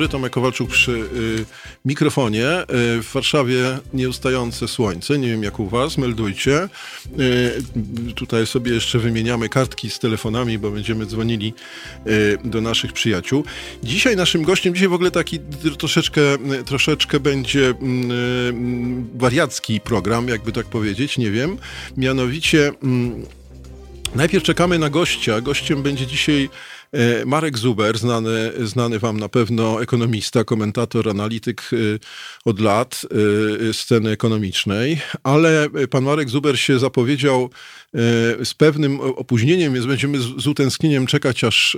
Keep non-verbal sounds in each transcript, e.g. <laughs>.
dobry. Tomek Kowalczuk przy y, mikrofonie. Y, w Warszawie nieustające słońce. Nie wiem jak u was, meldujcie. Y, tutaj sobie jeszcze wymieniamy kartki z telefonami, bo będziemy dzwonili y, do naszych przyjaciół. Dzisiaj naszym gościem, dzisiaj w ogóle taki troszeczkę, troszeczkę będzie y, wariacki program, jakby tak powiedzieć, nie wiem. Mianowicie... Y, Najpierw czekamy na gościa. Gościem będzie dzisiaj Marek Zuber, znany, znany wam na pewno ekonomista, komentator, analityk e, od lat e, sceny ekonomicznej, ale pan Marek Zuber się zapowiedział z pewnym opóźnieniem, więc będziemy z utęsknieniem czekać, aż,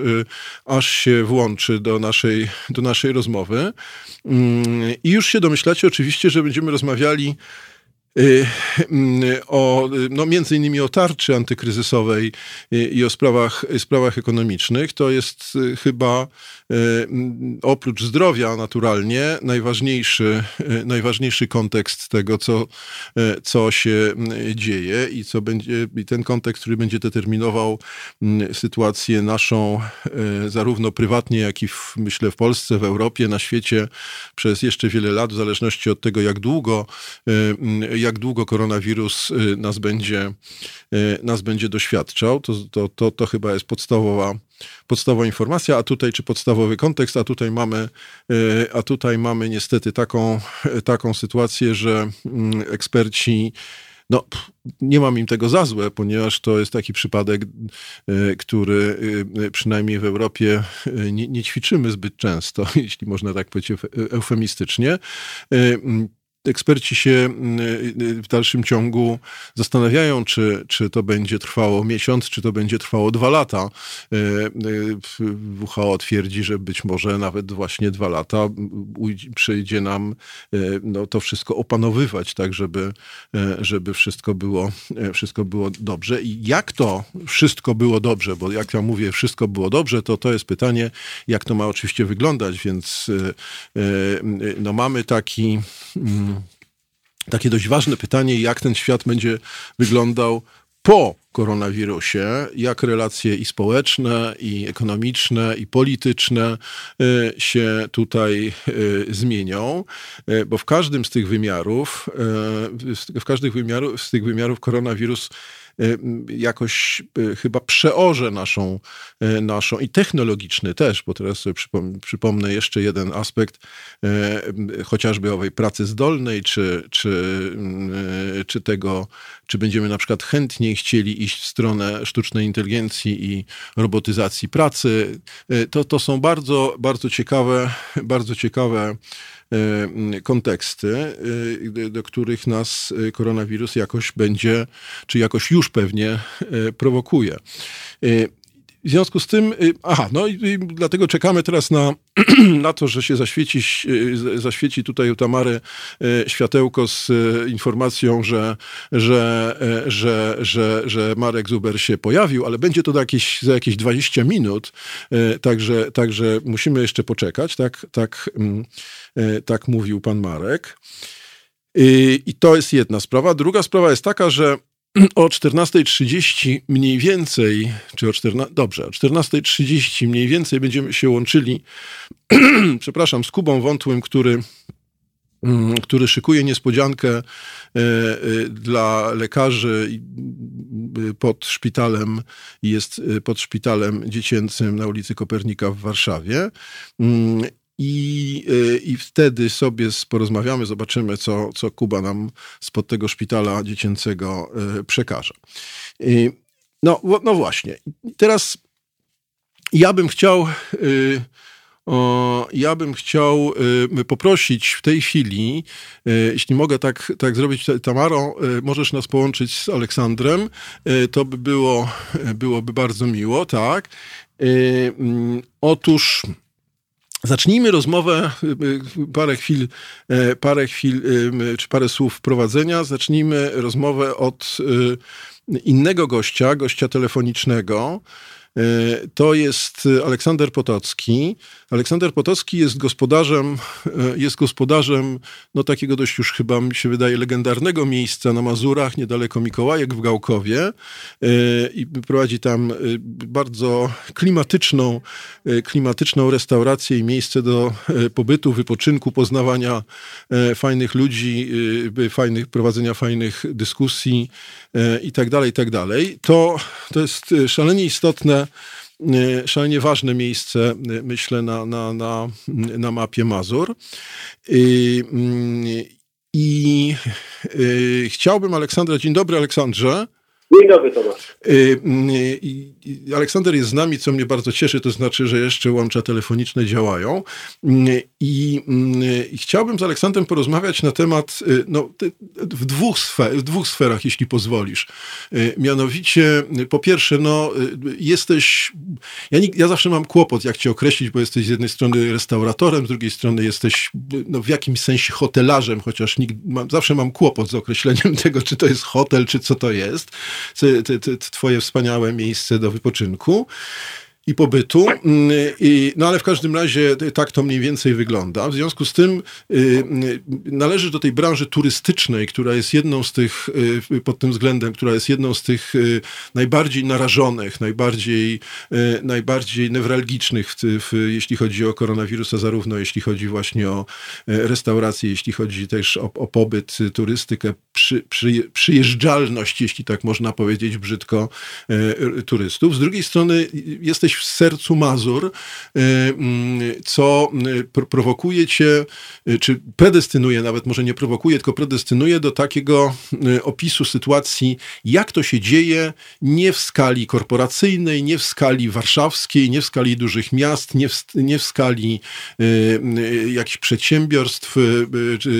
aż się włączy do naszej, do naszej rozmowy. Mm, I już się domyślacie oczywiście, że będziemy rozmawiali o, no między innymi o tarczy antykryzysowej i o sprawach, sprawach ekonomicznych. To jest y, chyba y, mm, oprócz zdrowia naturalnie najważniejszy, najważniejszy kontekst tego, co, co się mm, dzieje i co będzie, i ten kontekst, który będzie determinował sytuację naszą zarówno prywatnie, jak i w, myślę w Polsce, w Europie, na świecie przez jeszcze wiele lat, w zależności od tego, jak długo jak długo koronawirus y, nas będzie, y, nas będzie doświadczał. To, to, to, to chyba jest podstawowa, podstawowa informacja, a tutaj, czy podstawowy kontekst, a tutaj mamy, y, a tutaj mamy niestety taką, taką sytuację, że mm, eksperci no, nie mam im tego za złe, ponieważ to jest taki przypadek, który przynajmniej w Europie nie, nie ćwiczymy zbyt często, <laughs> jeśli można tak powiedzieć eufemistycznie eksperci się mm, y, w dalszym ciągu zastanawiają, czy, czy to będzie trwało miesiąc, czy to będzie trwało dwa lata. Y, y, WHO twierdzi, że być może nawet właśnie dwa lata przyjdzie nam no, to wszystko opanowywać, tak żeby, żeby wszystko, było, wszystko było dobrze. I jak to wszystko było dobrze, bo jak ja mówię, wszystko było dobrze, to to jest pytanie, jak to ma oczywiście wyglądać, więc no, mamy taki mm, takie dość ważne pytanie, jak ten świat będzie wyglądał po koronawirusie, jak relacje i społeczne, i ekonomiczne, i polityczne y, się tutaj y, zmienią, y, bo w każdym z tych wymiarów, w każdym z tych wymiarów koronawirus jakoś y, chyba przeorze naszą, y, naszą i technologiczny też, bo teraz sobie przypomnę jeszcze jeden aspekt, chociażby owej pracy zdolnej, czy, czy, czy tego, czy będziemy na przykład chętniej chcieli iść w stronę sztucznej inteligencji i robotyzacji pracy. To, to są bardzo, bardzo ciekawe, bardzo ciekawe konteksty, e, do których nas e, koronawirus jakoś będzie, czy jakoś już pewnie prowokuje. W związku z tym, aha, no i, dlatego czekamy teraz na, <clears throat> na to, że się zaświeci, zaświeci tutaj u Tamary światełko z informacją, że, że, że, że, że Marek Zuber się pojawił, ale będzie to jakieś, za jakieś 20 minut, także, także musimy jeszcze poczekać, tak, tak mm, tak mówił pan Marek. I to jest jedna sprawa. Druga sprawa jest taka, że o 14.30 mniej więcej, czy o 14, dobrze, o 14.30 mniej więcej będziemy się łączyli, <clears throat> przepraszam, z Kubą Wątłym, który, mm, który szykuje niespodziankę e, e, dla lekarzy pod szpitalem, jest pod szpitalem dziecięcym na ulicy Kopernika w Warszawie. I, y, I wtedy sobie porozmawiamy, zobaczymy, co, co Kuba nam spod tego szpitala dziecięcego y, przekaże. No, no właśnie. Teraz ja bym chciał. Y, ja bym chciał poprosić w tej chwili, jeśli mogę tak, tak zrobić, Tamaro, możesz nas połączyć z Aleksandrem. To by było, byłoby bardzo miło, tak. Mm, otóż Zacznijmy rozmowę, y, y, parę chwil, e, parę chwil, y, czy parę słów wprowadzenia. Zacznijmy rozmowę od innego gościa, gościa telefonicznego, to jest Aleksander Potocki. Aleksander Potocki jest gospodarzem, jest gospodarzem no takiego dość już chyba mi się wydaje legendarnego miejsca na Mazurach, niedaleko Mikołajek w Gałkowie i prowadzi tam bardzo klimatyczną, klimatyczną restaurację i miejsce do pobytu, wypoczynku, poznawania fajnych ludzi, fajnych, prowadzenia fajnych dyskusji i tak dalej, i tak dalej. To, to jest szalenie istotne E, szalenie ważne miejsce, e, myślę, na, na, na, na mapie Mazur. I, mm, i, i chciałbym Aleksandra, dzień dobry Aleksandrze. Dzień dobry, Tomasz. Y, y, Aleksander jest z nami, co mnie bardzo cieszy, to znaczy, że jeszcze łącza telefoniczne działają. Y, I, i chciałbym z Aleksandrem porozmawiać na temat no, w, dwóch sfer, w dwóch sferach, jeśli pozwolisz. Mianowicie, po pierwsze, no, jesteś. Ja, nie, ja zawsze mam kłopot, jak cię określić, bo jesteś z jednej strony restauratorem, z drugiej strony jesteś no, w jakimś sensie hotelarzem, chociaż nikt, mam, zawsze mam kłopot z określeniem <laughs> tego, czy to jest hotel, czy co to jest twoje wspaniałe miejsce do wypoczynku i pobytu. Mm, I, no ale w każdym razie tak to mniej więcej wygląda. W związku z tym y, y, należysz do tej branży turystycznej, która jest jedną z tych, y, pod tym względem, która jest jedną z tych y, najbardziej narażonych, najbardziej, najbardziej newralgicznych, w, w, jeśli chodzi o koronawirusa, zarówno jeśli chodzi właśnie o restauracje, jeśli chodzi też o, o pobyt, turystykę, przy, przy, przyjeżdżalność, jeśli tak można powiedzieć brzydko, turystów. Z drugiej strony jesteś w sercu Mazur, y, mm, co y, prowokuje cię, y, czy predestynuje, nawet może nie prowokuje, tylko predestynuje do takiego opisu sytuacji, jak to się dzieje, nie w skali korporacyjnej, nie w skali warszawskiej, nie w skali dużych miast, nie w, nie w skali jakichś przedsiębiorstw,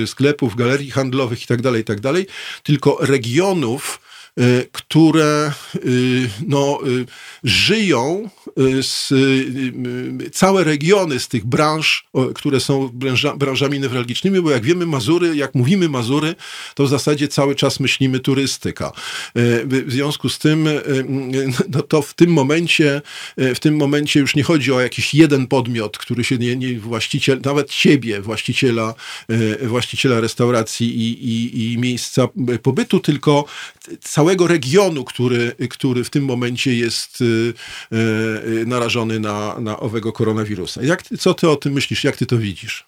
sklepów, galerii handlowych itd., tak itd., tak tylko regionów, które y, no, y, żyją z, całe regiony z tych branż, które są branża, branżami newralgicznymi, bo jak wiemy Mazury, jak mówimy Mazury, to w zasadzie cały czas myślimy turystyka. W związku z tym, no to w tym momencie, w tym momencie już nie chodzi o jakiś jeden podmiot, który się nie, nie właściciel, nawet ciebie, właściciela, właściciela restauracji i, i, i miejsca pobytu, tylko całego regionu, który, który w tym momencie jest y, y, narażony na, na owego koronawirusa. Jak, co ty o tym myślisz? Jak ty to widzisz?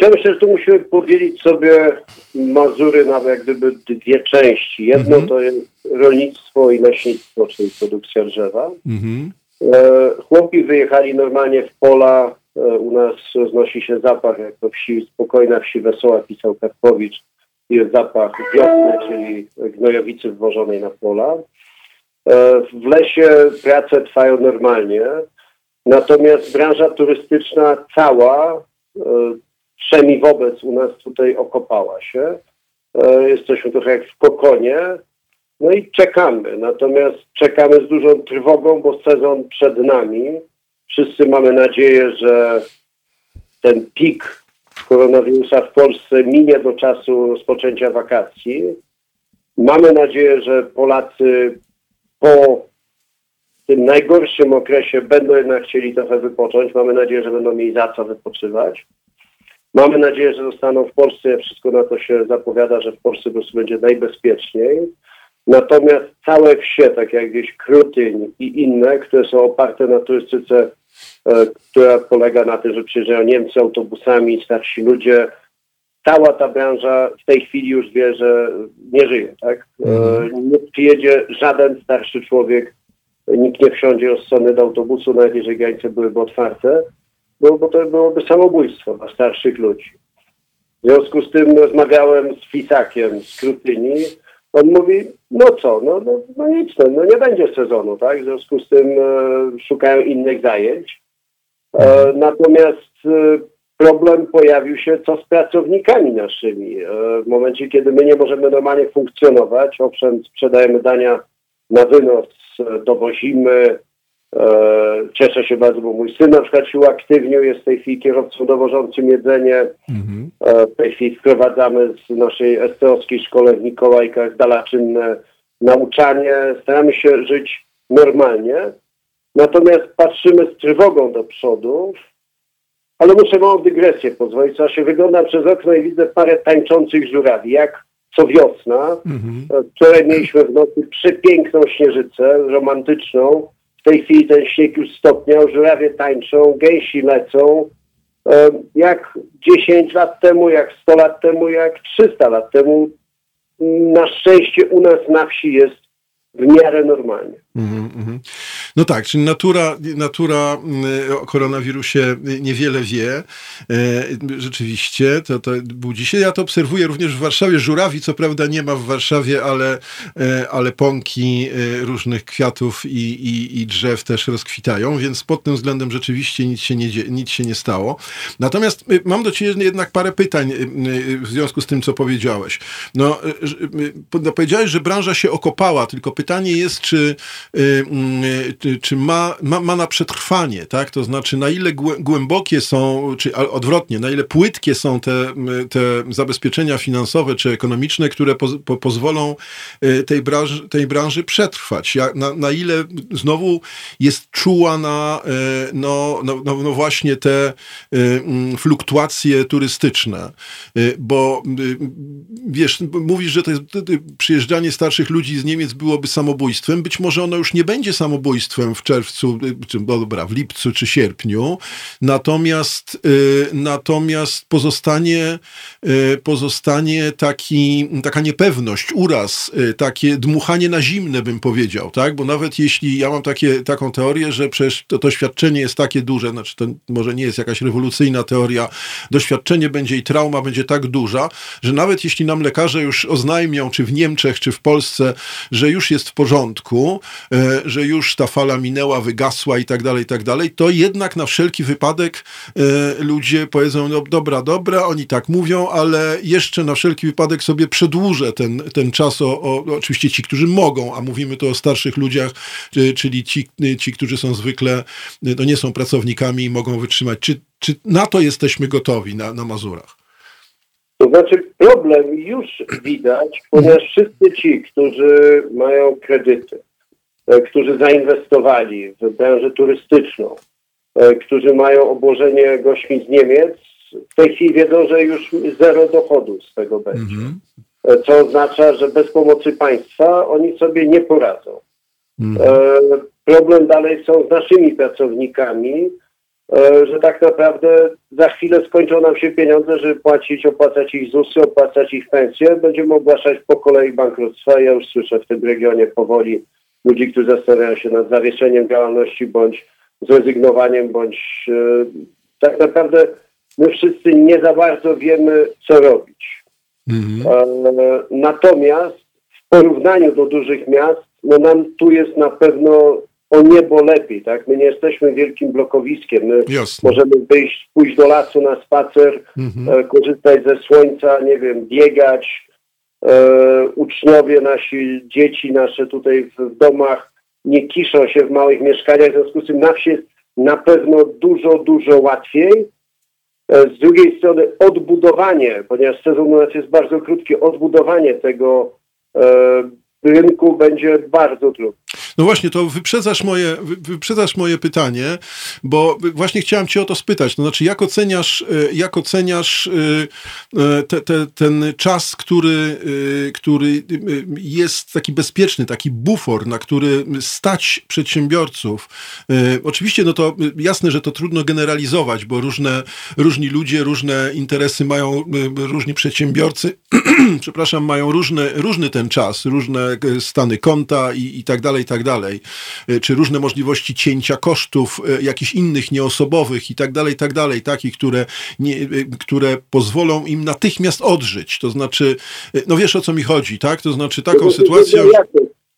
Ja myślę, że tu musimy podzielić sobie Mazury na jak gdyby dwie części. Jedno mhm. to jest rolnictwo i leśnictwo, czyli produkcja drzewa. Mhm. E, chłopi wyjechali normalnie w pola. E, u nas roznosi się zapach, jak to wsi, spokojna wsi wesoła, pisał Karpowicz jest zapach wiosny, czyli gnojowicy wwożonej na pola. E, w lesie prace trwają normalnie, natomiast branża turystyczna cała, e, przynajmniej wobec u nas tutaj okopała się. E, jesteśmy trochę jak w kokonie, no i czekamy. Natomiast czekamy z dużą trwogą, bo sezon przed nami. Wszyscy mamy nadzieję, że ten pik koronawirusa w Polsce minie do czasu rozpoczęcia wakacji. Mamy nadzieję, że Polacy po tym najgorszym okresie będą jednak chcieli trochę wypocząć. Mamy nadzieję, że będą mieli za co wypoczywać. Mamy nadzieję, że zostaną w Polsce, wszystko na to się zapowiada, że w Polsce po prostu będzie najbezpieczniej. Natomiast całe wsie, tak jak gdzieś Krutyń i inne, które są oparte na turystyce która polega na tym, że przyjeżdżają Niemcy autobusami, starsi ludzie. Cała ta branża w tej chwili już wie, że nie żyje. Tak? E, mhm. Nie przyjedzie żaden starszy człowiek, nikt nie wsiądzie rozsądny do autobusu, nawet jeżeli granice byłyby otwarte, bo, bo to byłoby samobójstwo dla starszych ludzi. W związku z tym rozmawiałem z Fisakiem z Krutyni. On mówi, no co, no, no, no nic, no, no nie będzie sezonu, tak? W związku z tym e, szukają innych zajęć. E, natomiast e, problem pojawił się co z pracownikami naszymi. E, w momencie, kiedy my nie możemy normalnie funkcjonować, owszem, sprzedajemy dania na wynos, dowozimy. Cieszę się bardzo, bo mój syn na przykład się uaktywnił, jest w tej chwili kierowcą dowożącym jedzenie. Mhm. W tej chwili wprowadzamy z naszej esterowskiej szkole w Mikołajkach dalaczynne nauczanie. Staramy się żyć normalnie. natomiast patrzymy z trwogą do przodu, ale muszę małą dygresję pozwolić, co się wygląda przez okno i widzę parę tańczących żurawi, jak co wiosna. Mhm. Wczoraj mieliśmy w nocy przepiękną śnieżycę, romantyczną. W tej chwili ten śnieg już stopniał, żurawie tańczą, gęsi lecą. Jak 10 lat temu, jak 100 lat temu, jak 300 lat temu. Na szczęście u nas na wsi jest w miarę normalnie. Mm -hmm. No tak, czyli natura, natura mm, o koronawirusie niewiele wie. E, rzeczywiście, to, to budzi się. Ja to obserwuję również w Warszawie. Żurawi, co prawda nie ma w Warszawie, ale, e, ale pąki e, różnych kwiatów i, i, i drzew też rozkwitają, więc pod tym względem rzeczywiście nic się nie, nic się nie stało. Natomiast mam do Ciebie jednak parę pytań w związku z tym, co powiedziałeś. No, no powiedziałeś, że branża się okopała, tylko pytanie jest, czy y, czy ma, ma, ma na przetrwanie, tak? To znaczy, na ile głębokie są, czy odwrotnie, na ile płytkie są te, te zabezpieczenia finansowe czy ekonomiczne, które po, po, pozwolą y, tej branży, tej branży przetrwać. Na, na ile znowu jest czuła na no, no, no, no właśnie te fluktuacje turystyczne. Bo wiesz, mówisz, że to jest, przyjeżdżanie starszych ludzi z Niemiec byłoby samobójstwem. Być może ono już nie będzie samobójstwem w czerwcu, czy no dobra, w lipcu czy sierpniu, natomiast, y, natomiast pozostanie, y, pozostanie taki, taka niepewność, uraz, y, takie dmuchanie na zimne, bym powiedział, tak? Bo nawet jeśli ja mam takie, taką teorię, że przecież to doświadczenie jest takie duże, znaczy to może nie jest jakaś rewolucyjna teoria, doświadczenie będzie i trauma będzie tak duża, że nawet jeśli nam lekarze już oznajmią, czy w Niemczech, czy w Polsce, że już jest w porządku, że już ta fala minęła, wygasła i tak dalej, i tak dalej, to jednak na wszelki wypadek e, ludzie powiedzą, no dobra, dobra, oni tak mówią, ale jeszcze na wszelki wypadek sobie przedłużę ten, ten czas, o, o oczywiście ci, którzy mogą, a mówimy tu o starszych ludziach, czyli ci, ci którzy są zwykle, no nie są pracownikami i mogą wytrzymać. Czy, czy na to jesteśmy gotowi na, na Mazurach? To znaczy problem już widać, ponieważ wszyscy ci, którzy mają kredyty, którzy zainwestowali w branżę turystyczną, e, którzy mają obłożenie gośćmi z Niemiec, w tej chwili wiedzą, że już zero dochodu z tego będzie. Mm -hmm. Co oznacza, że bez pomocy państwa oni sobie nie poradzą. Mm -hmm. Problem dalej są z naszymi pracownikami, że tak naprawdę za chwilę skończą nam się pieniądze, żeby płacić, opłacać ich ZUSy, opłacać ich pensje. Będziemy ogłaszać po kolei bankructwa. Ja już słyszę w tym regionie powoli ludzi, którzy zastanawiają się nad zawieszeniem działalności bądź zrezygnowaniem, bądź e, tak naprawdę my wszyscy nie za bardzo wiemy, co robić. Mhm. E, natomiast w porównaniu do dużych miast, no nam tu jest na pewno o niebo lepiej, tak? My nie jesteśmy wielkim blokowiskiem. My Jasne. możemy wyjść, pójść do lasu na spacer, mhm. e, korzystać ze słońca, nie wiem, biegać, uczniowie, nasi dzieci, nasze tutaj w domach nie kiszą się w małych mieszkaniach, w związku z tym na wsi jest na pewno dużo, dużo łatwiej. E, z drugiej strony odbudowanie, ponieważ sezon u nas jest bardzo krótki, odbudowanie tego e, rynku będzie bardzo trudne. No właśnie, to wyprzedzasz moje, wyprzedzasz moje pytanie, bo właśnie chciałem cię o to spytać. To znaczy, jak oceniasz, e, jak oceniasz e, e, te, te, ten czas, który, który jest taki bezpieczny, taki bufor, na który stać przedsiębiorców? Oczywiście, no to jasne, że to trudno generalizować, bo różne, różni ludzie, różne interesy mają, różni przedsiębiorcy, <clears throat> przepraszam, mają różne, różny ten czas, różne stany konta i, i tak dalej, i tak tak dalej, e, czy różne możliwości cięcia kosztów e, jakichś innych nieosobowych i tak dalej, tak dalej, takich, które, nie, e, które pozwolą im natychmiast odżyć. To znaczy, no wiesz o co mi chodzi, tak? To znaczy taką sytuację...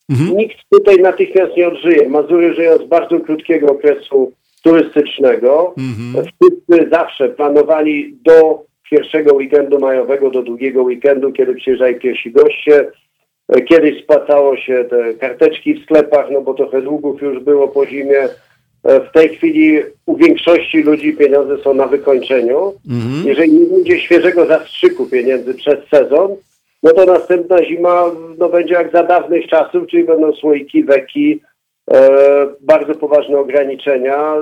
Mhm. Nikt tutaj natychmiast nie odżyje. Mazury żyją z bardzo krótkiego okresu turystycznego. Mhm. Wszyscy zawsze planowali do pierwszego weekendu majowego, do długiego weekendu, kiedy przyjeżdżają pierwsi goście. Kiedyś spłacało się te karteczki w sklepach, no bo trochę długów już było po zimie. E, w tej chwili u większości ludzi pieniądze są na wykończeniu. Mhm. Jeżeli nie będzie świeżego zastrzyku pieniędzy przez sezon, no to następna zima no, będzie jak za dawnych czasów, czyli będą słoiki, weki, bardzo poważne ograniczenia.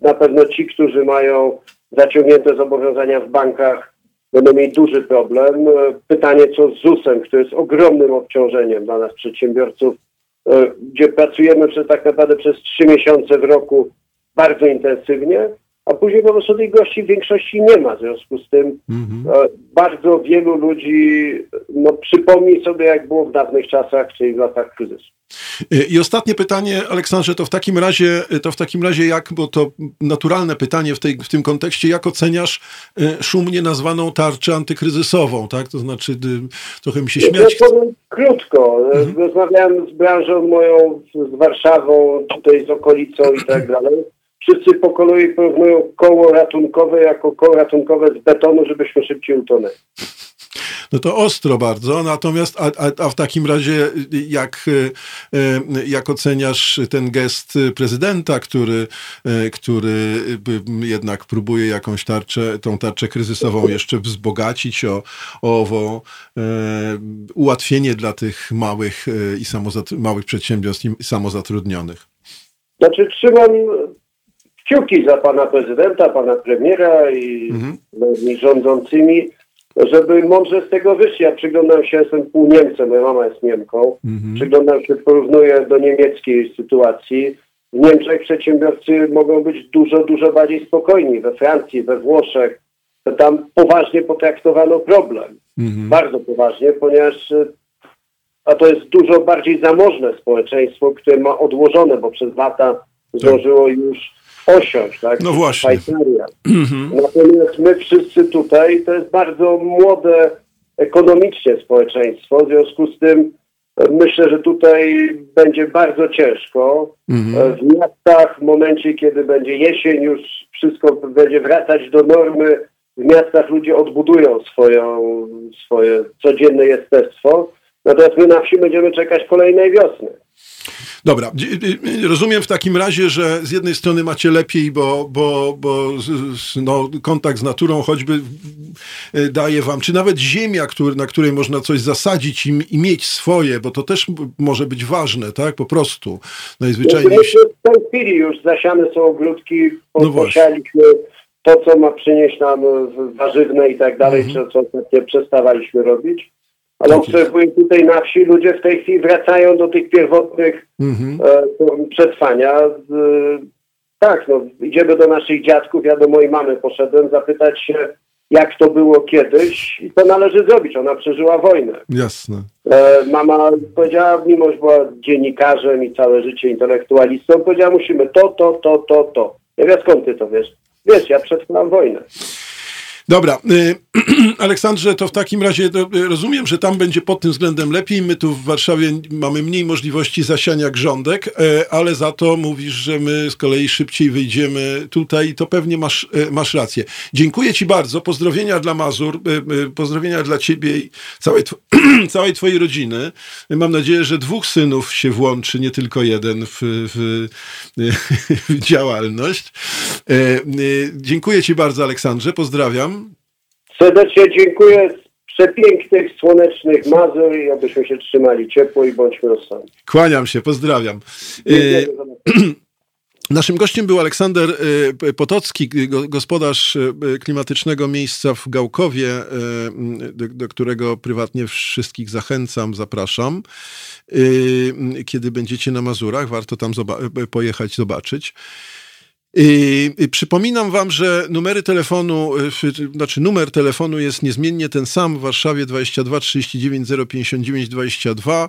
Na pewno ci, którzy mają zaciągnięte zobowiązania w bankach, będą mieli duży problem. Pytanie, co z ZUS-em, który jest ogromnym obciążeniem dla nas przedsiębiorców, gdzie pracujemy przez tak naprawdę przez trzy miesiące w roku bardzo intensywnie, a później po prostu tych gości w większości nie ma. W związku z tym mm-hmm. bardzo wielu ludzi no, przypomni sobie, jak było w dawnych czasach, czyli w latach kryzysu. I ostatnie pytanie, Aleksandrze, to w takim razie, to w takim razie jak, bo to naturalne pytanie w, tej, w tym kontekście, jak oceniasz e, szumnie nazwaną tarczę antykryzysową, tak? To znaczy, trochę mi się śmiać. Ja powiem krótko. Mhm. Rozmawiałem z branżą moją, z Warszawą, tutaj z okolicą i tak <clears throat> dalej wszyscy po kolei porównują koło ratunkowe jako koło ratunkowe z betonu, żebyśmy szybciej utonęli. No to ostro bardzo, natomiast a, a, a w takim razie jak, e, e, jak oceniasz ten gest prezydenta, który, e, który jednak próbuje jakąś tarczę, tą tarczę kryzysową jeszcze wzbogacić o, o owo ułatwienie dla tych małych i małych przedsiębiorstw i samozatrudnionych? Znaczy trzymam kciuki za pana prezydenta, pana premiera i mhm. rządzącymi, żeby mądrze z tego wyszli. Ja przyglądam się, jestem pół Niemcem, moja mama jest Niemką. Mhm. Przyglądam się, porównuję do niemieckiej sytuacji. W Niemczech przedsiębiorcy mogą być dużo, dużo bardziej spokojni. We Francji, we Włoszech, tam poważnie potraktowano problem. Mhm. Bardzo poważnie, ponieważ a to jest dużo bardziej zamożne społeczeństwo, które ma odłożone, bo przez lata tak. zdążyło już osiąść, tak? No właśnie. Mhm. Natomiast my wszyscy tutaj, to jest bardzo młode ekonomicznie społeczeństwo, w związku z tym e, myślę, że tutaj będzie bardzo ciężko. Mhm. E, w miastach, w momencie, kiedy będzie jesień, już wszystko będzie wracać do normy, w miastach ludzie odbudują swoją, swoje codzienne jestestwo, natomiast my na wsi będziemy czekać kolejnej wiosny. Dobra, rozumiem w takim razie, że z jednej strony macie lepiej, bo, bo, bo no, kontakt z naturą choćby e, daje wam, czy nawet ziemia, który, na której można coś zasadzić i, i, mieć swoje, bo to też może być ważne, tak? Po prostu. Najzwyczajniej... w tej chwili już zasiane są ogródki, no posialiśmy to, co ma przynieść nam warzywne i tak dalej, mhm. co, co przestawaliśmy robić. Ale tak obserwuję tutaj na wsi, ludzie w tej chwili wracają do tych pierwotnych mhm. e, przetrwania. E, tak, no, idziemy do naszych dziadków, ja do mojej mamy poszedłem zapytać się, jak to było kiedyś i co należy zrobić. Ona przeżyła wojnę. Jasne. E, mama powiedziała, mimo że była dziennikarzem i całe życie intelektualistą, powiedziała, musimy to, to, to, to, to. Ja wiem, skąd ty to wiesz? Wiesz, ja przetrwałam wojnę. Dobra, y, <clears throat> Aleksandrze, to w takim razie y, rozumiem, że tam będzie pod tym względem lepiej. My tu w Warszawie mamy mniej możliwości zasiania grządek, y, ale za to mówisz, że my z kolei szybciej wyjdziemy tutaj. To pewnie masz, masz rację. Dziękuję Ci bardzo. Pozdrowienia dla Mazur, pozdrowienia dla Ciebie i całej, <clears throat> całej Twojej rodziny. Mam nadzieję, że dwóch synów się włączy, nie tylko jeden w, w, <laughs> w działalność. Dziękuję Ci bardzo, Aleksandrze. Pozdrawiam. Serdecznie dziękuję z przepięknych, słonecznych Mazur i abyśmy się trzymali ciepło i bądźmy rozsądni. Kłaniam się, pozdrawiam. Y, <clears throat> naszym gościem był Aleksander y, Potocki, gospodarz y, klimatycznego miejsca w Gałkowie, do, do, którego prywatnie wszystkich zachęcam, zapraszam. Kiedy będziecie na Mazurach, warto tam pojechać, zobaczyć. Przypominam wam, że numery telefonu, y, znaczy numer telefonu jest niezmiennie ten sam w Warszawie 22 39 059 22.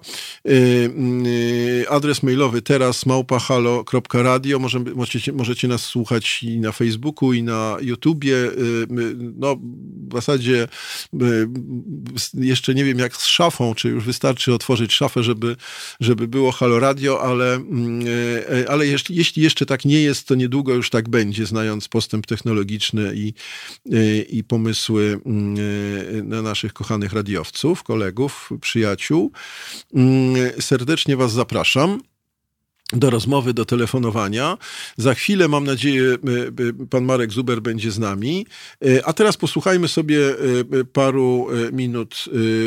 Adres mailowy teraz małpahalo.radio. Możecie, możecie nas słuchać i na Facebooku, i na YouTubie. Y, no, w zasadzie y, jeszcze nie wiem jak z szafą, czy już wystarczy otworzyć szafę, żeby, żeby było Halo Radio, ale, mm, ale jeśli, jeśli jeszcze tak nie jest, to niedługo już tak będzie, znając postęp technologiczny i, y, i pomysły mm, y, na naszych kochanych radiowców, kolegów, przyjaciół. Mm, serdecznie Was zapraszam do rozmowy, do telefonowania. Za chwilę, mam nadzieję, y, pan Marek Zuber będzie z nami. A teraz posłuchajmy sobie paru minut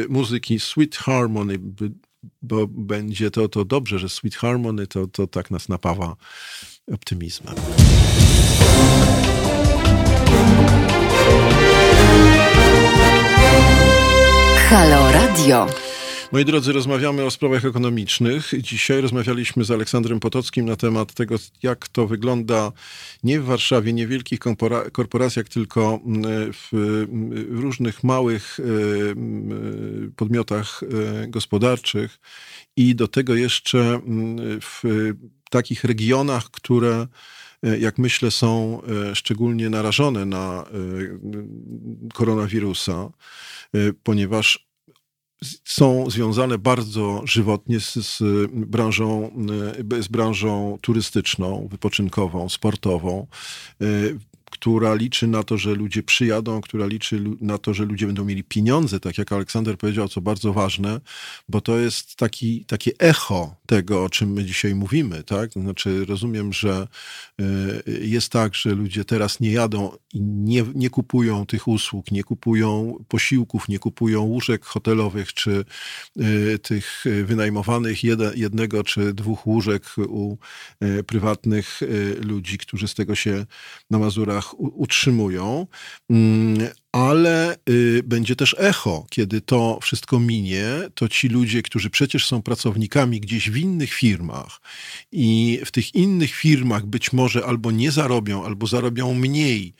muzyki Sweet Harmony bo będzie to, to dobrze, że Sweet Harmony to, to tak nas napawa optymizmem. Halo Radio. Moi drodzy, rozmawiamy o sprawach ekonomicznych. Dzisiaj rozmawialiśmy z Aleksandrem Potockim na temat tego, jak to wygląda nie w Warszawie, nie w wielkich korporacjach, tylko mm, w różnych małych e, mm, podmiotach e, gospodarczych i do tego jeszcze mm, w takich regionach, które e, jak myślę, są szczególnie narażone na koronawirusa, ponieważ są związane bardzo żywotnie z, z, branżą, z branżą turystyczną, wypoczynkową, sportową która liczy na to, że ludzie przyjadą, która liczy na to, że ludzie będą mieli pieniądze, tak jak Aleksander powiedział, co bardzo ważne, bo to jest taki, takie echo tego, o czym my dzisiaj mówimy, tak? Znaczy rozumiem, że y, jest tak, że ludzie teraz nie jadą i nie, nie kupują tych usług, nie kupują posiłków, nie kupują łóżek hotelowych, czy y, tych wynajmowanych jednego czy dwóch łóżek u y, prywatnych ludzi, którzy z tego się na Mazurach utrzymują, mm, ale y, będzie też echo, kiedy to wszystko minie, to ci ludzie, którzy przecież są pracownikami gdzieś w innych firmach i w tych innych firmach być może albo nie zarobią, albo zarobią mniej,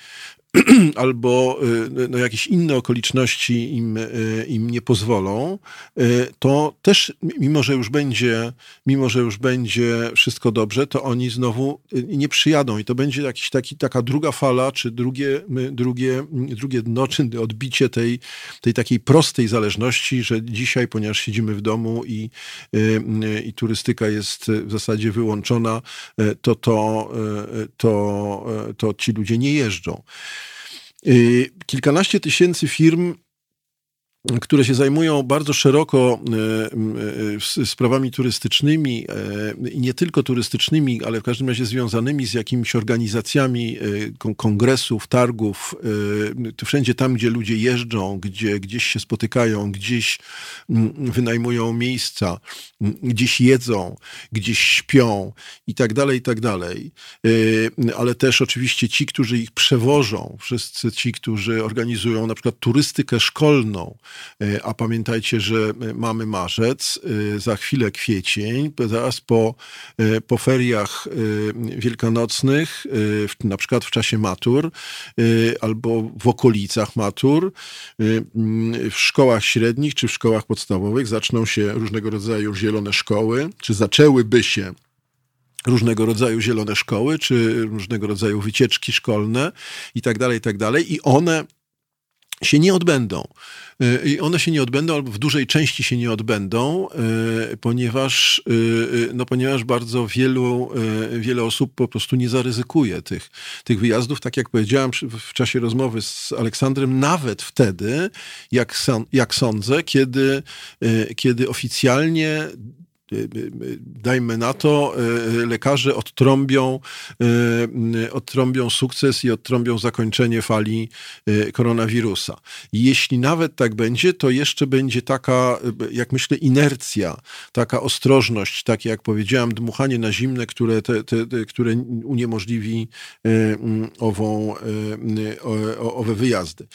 <clears throat> albo y, no, jakieś inne okoliczności im, y, im nie pozwolą, y, to też, mimo że już będzie, mimo że już będzie wszystko dobrze, to oni znowu nie przyjadą i to będzie jakiś taki, taka druga fala, czy drugie, drugie, drugie dno, czy odbicie tej, tej takiej prostej zależności, że dzisiaj, ponieważ siedzimy w domu i, i turystyka jest w zasadzie wyłączona, to, to, to, to ci ludzie nie jeżdżą. Y, kilkanaście tysięcy firm które się zajmują bardzo szeroko e, e, sprawami turystycznymi e, i nie tylko turystycznymi, ale w każdym razie związanymi z jakimiś organizacjami kongresów, targów, wszędzie tam, gdzie ludzie jeżdżą, gdzie gdzieś się spotykają, gdzieś wynajmują miejsca, gdzieś jedzą, gdzieś śpią i tak dalej, i tak dalej. Ale też oczywiście ci, którzy ich przewożą, wszyscy ci, którzy organizują na przykład turystykę szkolną, a pamiętajcie, że mamy marzec, e, za chwilę kwiecień, zaraz po, e, po feriach wielkanocnych, na przykład w czasie matur albo w okolicach matur, w szkołach średnich czy w szkołach podstawowych zaczną się różnego rodzaju zielone szkoły, czy zaczęłyby się różnego rodzaju zielone szkoły, czy różnego rodzaju wycieczki szkolne i tak dalej, i tak dalej. I one się nie odbędą. Y, I one się nie odbędą, albo w dużej części się nie odbędą, y, ponieważ, y, no, ponieważ bardzo wielu, wiele osób po prostu nie zaryzykuje tych, tych wyjazdów. Tak jak powiedziałem w czasie rozmowy z Aleksandrem, nawet wtedy, jak, jak sądzę, kiedy, kiedy oficjalnie dajmy na to, y, lekarze odtrąbią, odtrąbią sukces i odtrąbią zakończenie fali koronawirusa. I jeśli nawet tak będzie, to jeszcze będzie taka, jak myślę, inercja, taka ostrożność, takie jak powiedziałem, dmuchanie na zimne, które, te, te, te które uniemożliwi ową, owe wyjazdy.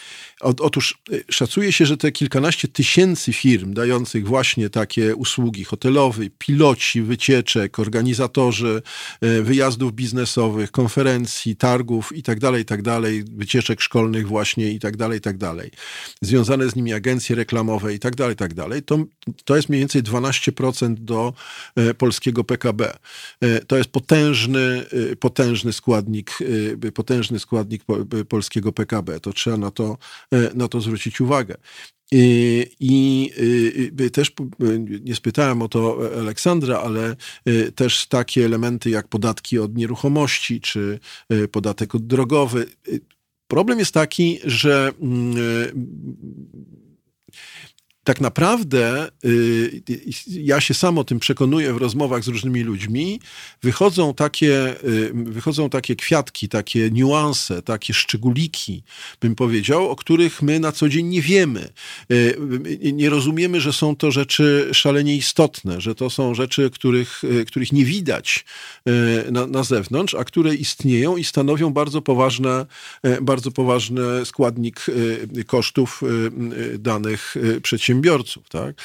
Otóż szacuje się, że te kilkanaście tysięcy firm dających właśnie takie usługi hotelowe, piloci wycieczek, organizatorzy e, wyjazdów biznesowych, konferencji, targów itd., tak itd., tak wycieczek szkolnych właśnie itd., tak itd., związane z nimi agencje reklamowe itd., itd., to, to jest mniej więcej 12% do e, polskiego PKB. E, to jest potężny, potężny składnik, potężny składnik polskiego PKB. To trzeba na to, na to zwrócić uwagę. I, i, i, też nie spytałem o to Aleksandra, ale y, też takie elementy jak podatki od nieruchomości czy y, podatek od drogowy. Problem jest taki, że mm, y, tak naprawdę y, ja się sam o tym przekonuję w rozmowach z różnymi ludźmi, wychodzą takie, y, wychodzą takie kwiatki, takie niuanse, takie szczególiki, bym powiedział, o których my na co dzień nie wiemy. Y, nie rozumiemy, że są to rzeczy szalenie istotne, że to są rzeczy, których, których nie widać na, na zewnątrz, a które istnieją i stanowią bardzo poważne, bardzo poważny składnik kosztów danych przedsiębiorstw przedsiębiorców. Tak?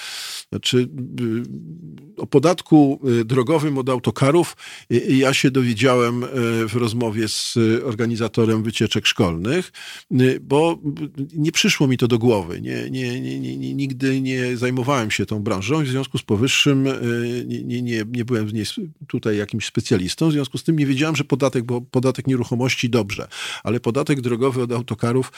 Znaczy, y, o podatku y, drogowym od autokarów ja się dowiedziałem y, w rozmowie z organizatorem wycieczek szkolnych, bo nie przyszło mi to do głowy. Nie, nie, nie, nie, nigdy nie zajmowałem się tą branżą, w związku z powyższym nie, nie, nie byłem w niej tutaj jakimś specjalistą, w związku z tym nie wiedziałem, że podatek, bo podatek nieruchomości dobrze, ale podatek drogowy od autokarów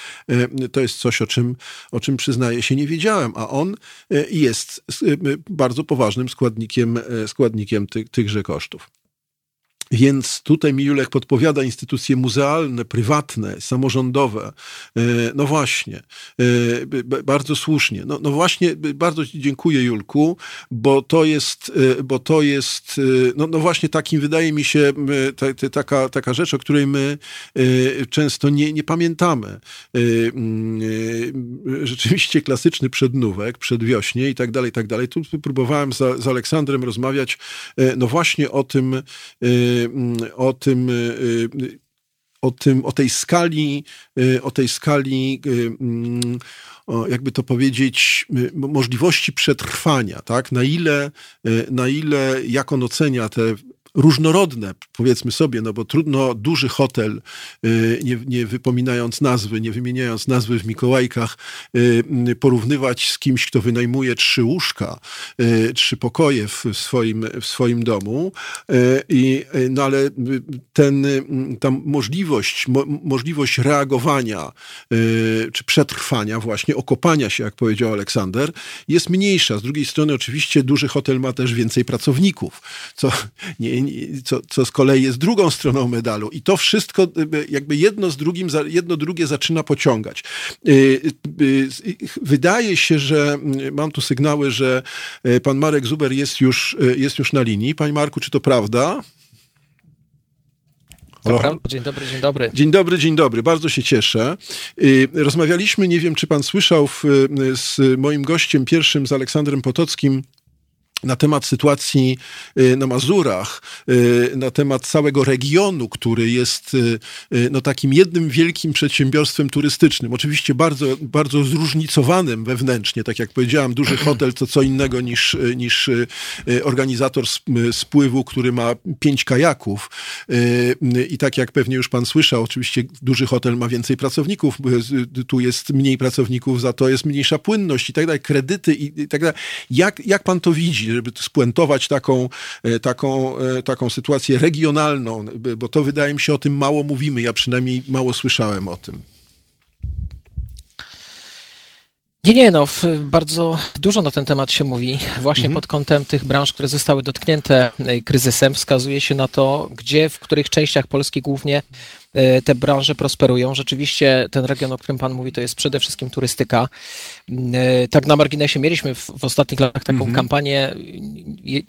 to jest coś, o czym, o czym przyznaję się nie wiedziałem, a on on e, jest e, bardzo poważnym składnikiem, e, składnikiem ty, tychże kosztów. Więc tutaj mi Julek podpowiada instytucje muzealne, prywatne, samorządowe. E, no właśnie, e, bardzo słusznie. No, no właśnie, bardzo dziękuję Julku, bo to jest, e, bo to jest no, no właśnie takim wydaje mi się ta, taka, taka rzecz, o której my często nie, nie pamiętamy. Rzeczywiście klasyczny przednówek, przedwiośnie i tak dalej, i tak dalej. Tu próbowałem z, z Aleksandrem rozmawiać no właśnie o tym, o tym, y, y, o tym, o tej skali, y, o tej skali, mm, jakby to powiedzieć, możliwości przetrwania, tak? Na ile, na ile, jak on ocenia te różnorodne, powiedzmy sobie, no bo trudno duży hotel, y, nie, nie wypominając nazwy, nie wymieniając nazwy w Mikołajkach, y, porównywać z kimś, kto wynajmuje trzy łóżka, y, trzy pokoje w swoim, w swoim domu. I, no ale ten, ta możliwość, mo, możliwość reagowania czy przetrwania właśnie, okopania się, jak powiedział Aleksander, jest mniejsza. Z drugiej strony oczywiście duży hotel ma też więcej pracowników, co <laughs> nie, co, co z kolei jest drugą stroną medalu. I to wszystko jakby jedno z drugim, jedno drugie zaczyna pociągać. Y, y, wydaje się, że mam tu sygnały, że pan Marek Zuber jest już, jest już na linii. Panie Marku, czy to prawda? Halo? Dzień dobry, dzień dobry. Dzień dobry, dzień dobry. Bardzo się cieszę. Y, rozmawialiśmy, nie wiem, czy pan słyszał, w, z moim gościem pierwszym, z Aleksandrem Potockim, na temat sytuacji y, na Mazurach, y, na temat całego regionu, który jest y, no, takim jednym wielkim przedsiębiorstwem turystycznym. Oczywiście bardzo, bardzo zróżnicowanym wewnętrznie, tak jak powiedziałem, duży <clears throat> hotel to co innego niż, niż organizator spływu, który ma pięć kajaków. I tak jak pewnie już pan słyszał, oczywiście duży hotel ma więcej pracowników, tu jest mniej pracowników, za to jest mniejsza płynność i tak dalej, kredyty i tak dalej. Jak, jak pan to widzi? Żeby spuentować taką, e, taką, e, taką sytuację regionalną, bo to wydaje mi się o tym mało mówimy, ja przynajmniej mało słyszałem o tym. Nie, nie, no, bardzo dużo na ten temat się mówi. Właśnie mhm. pod kątem tych branż, które zostały dotknięte e, kryzysem, wskazuje się na to, gdzie, w których częściach Polski głównie te branże prosperują. Rzeczywiście ten region, o którym Pan mówi, to jest przede wszystkim turystyka. E, tak na marginesie mieliśmy w, w ostatnich latach taką mhm. kampanię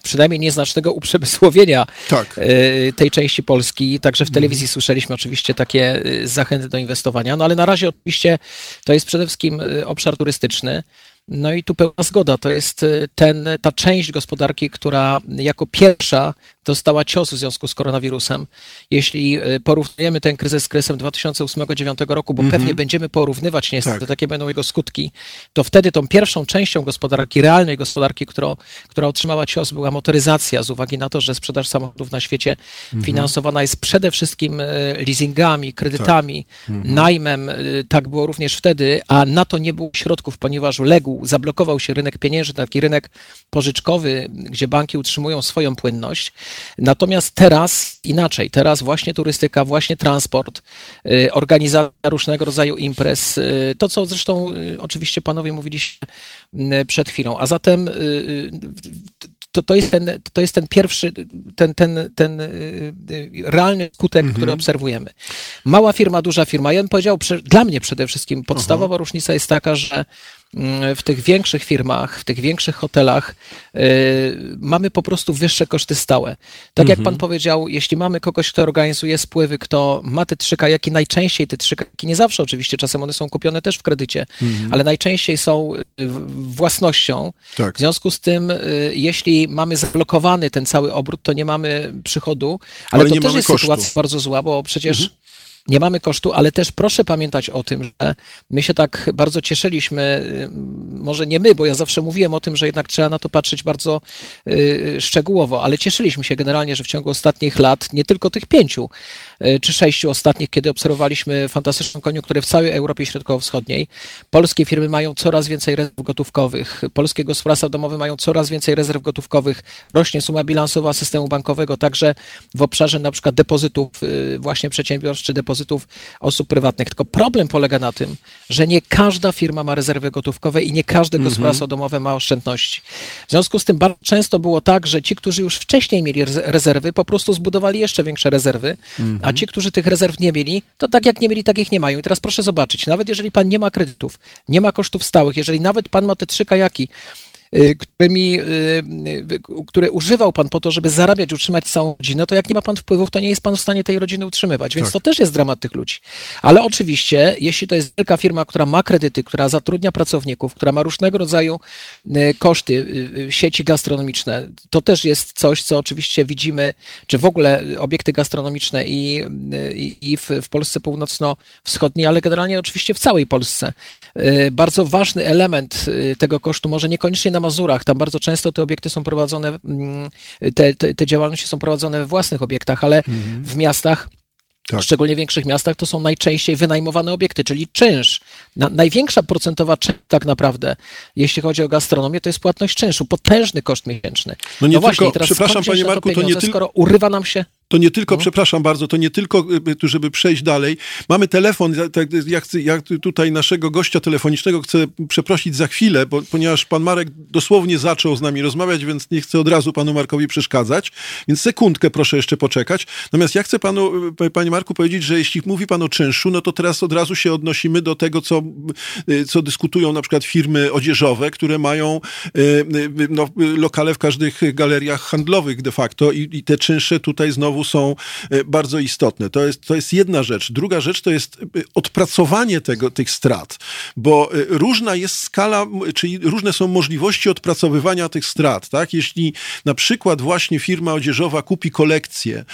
przynajmniej nieznacznego uprzemysłowienia tak. E, tej części Polski. Także w telewizji mhm. słyszeliśmy oczywiście takie zachęty do inwestowania. No ale na razie oczywiście to jest przede wszystkim obszar turystyczny. No i tu pełna zgoda. To jest ten, ta część gospodarki, która jako pierwsza dostała cios w związku z koronawirusem. Jeśli e, porównujemy ten kryzys z kryzysem 2008-2009 roku, bo mm -hmm. pewnie będziemy porównywać niestety, tak. takie będą jego skutki, to wtedy tą pierwszą częścią gospodarki, realnej gospodarki, która, która otrzymała cios, była motoryzacja, z uwagi na to, że sprzedaż samochodów na świecie mm -hmm. finansowana jest przede wszystkim e, leasingami, kredytami, tak. -hmm. najmem. E, tak było również wtedy, a na to nie było środków, ponieważ legł, zablokował się rynek pieniężny, taki rynek pożyczkowy, gdzie banki utrzymują swoją płynność. Natomiast teraz inaczej. Teraz właśnie turystyka, właśnie transport, y, organizacja różnego rodzaju imprez, y, to co zresztą y, oczywiście panowie mówiliście przed chwilą. A zatem to, to, jest ten, to jest ten pierwszy, ten, ten, ten realny skutek, mhm. który obserwujemy. Mała firma, duża firma. Ja bym powiedział, dla mnie przede wszystkim podstawowa Aha. różnica jest taka, że w tych większych firmach, w tych większych hotelach mamy po prostu wyższe koszty stałe. Tak mhm. jak pan powiedział, jeśli mamy kogoś, kto organizuje spływy, kto ma te trzy kajaki, najczęściej te trzy kajaki, nie zawsze oczywiście, czasem one są kupione też w kredycie, mhm. ale najczęściej są własnością. Tak. W związku z tym, jeśli mamy zablokowany ten cały obrót, to nie mamy przychodu, ale, ale to też jest kosztu. sytuacja bardzo zła, bo przecież mhm nie mamy kosztu, ale też proszę pamiętać o tym, że my się tak bardzo cieszyliśmy, y, może nie my, bo ja zawsze mówiłem o tym, że jednak trzeba na to patrzeć bardzo y, szczegółowo, ale cieszyliśmy się generalnie, że w ciągu ostatnich lat, nie tylko tych pięciu czy sześciu ostatnich, kiedy obserwowaliśmy fantastyczną koniunkturę w całej Europie Środkowo-Wschodniej, polskie firmy mają coraz więcej rezerw gotówkowych, polskie gospodarstwa domowe mają coraz więcej rezerw gotówkowych, rośnie suma bilansowa systemu bankowego, także w obszarze na przykład depozytów właśnie przedsiębiorstw czy depozytów osób prywatnych. Tylko problem polega na tym, że nie każda firma ma rezerwy gotówkowe i nie każde mhm. gospodarstwo domowe ma oszczędności. W związku z tym bardzo często było tak, że ci, którzy już wcześniej mieli rezerwy, po prostu zbudowali jeszcze większe rezerwy, a ci, którzy tych rezerw nie mieli, to tak jak nie mieli, tak ich nie mają. I teraz proszę zobaczyć, nawet jeżeli pan nie ma kredytów, nie ma kosztów stałych, jeżeli nawet pan ma te trzy kajaki, którymi, y, y, które używał pan po to, żeby zarabiać, utrzymać całą rodzinę, to jak nie ma pan wpływów, to nie jest pan w stanie tej rodziny utrzymywać. Więc tak. to też jest dramat tych ludzi. Ale oczywiście, jeśli to jest wielka firma, która ma kredyty, która zatrudnia pracowników, która ma różnego rodzaju koszty, sieci gastronomiczne, to też jest coś, co oczywiście widzimy, czy w ogóle obiekty gastronomiczne i, i, i w, w Polsce północno-wschodniej, ale generalnie oczywiście w całej Polsce. Bardzo ważny element tego kosztu, może niekoniecznie na Mazurach, tam bardzo często te obiekty są prowadzone, mm, te, te, te działalności są prowadzone we własnych obiektach, ale mhm. w miastach tak. szczególnie w większych miastach, to są najczęściej wynajmowane obiekty, czyli czynsz. Na, największa procentowa część tak naprawdę, jeśli chodzi o gastronomię, to jest płatność czynszu, potężny koszt miesięczny. No nie no właśnie, teraz przepraszam panie Marku, to, to nie tylko... skoro urywa nam się to nie tylko, no. przepraszam bardzo, to nie tylko, y, żeby przejść dalej. Mamy telefon, tak, jak, jak tutaj naszego gościa telefonicznego chcę przeprosić za chwilę, bo, ponieważ pan Marek dosłownie zaczął z nami rozmawiać, więc nie chcę od razu panu Markowi przeszkadzać. Więc sekundkę proszę jeszcze poczekać. Natomiast ja chcę panu, y, panie Marku, powiedzieć, że jeśli mówi pan o czynszu, no to teraz od razu się odnosimy do tego, co, y, co dyskutują na przykład firmy odzieżowe, które mają no, lokale w każdych galeriach handlowych de facto i, i te czynsze tutaj znowu znowu są e, bardzo istotne. To jest, to jest jedna rzecz. Druga rzecz to jest e, odpracowanie tego, tych strat, bo e, różna jest skala, czyli różne są możliwości odpracowywania tych strat. Tak? Jeśli na przykład właśnie firma odzieżowa kupi kolekcję,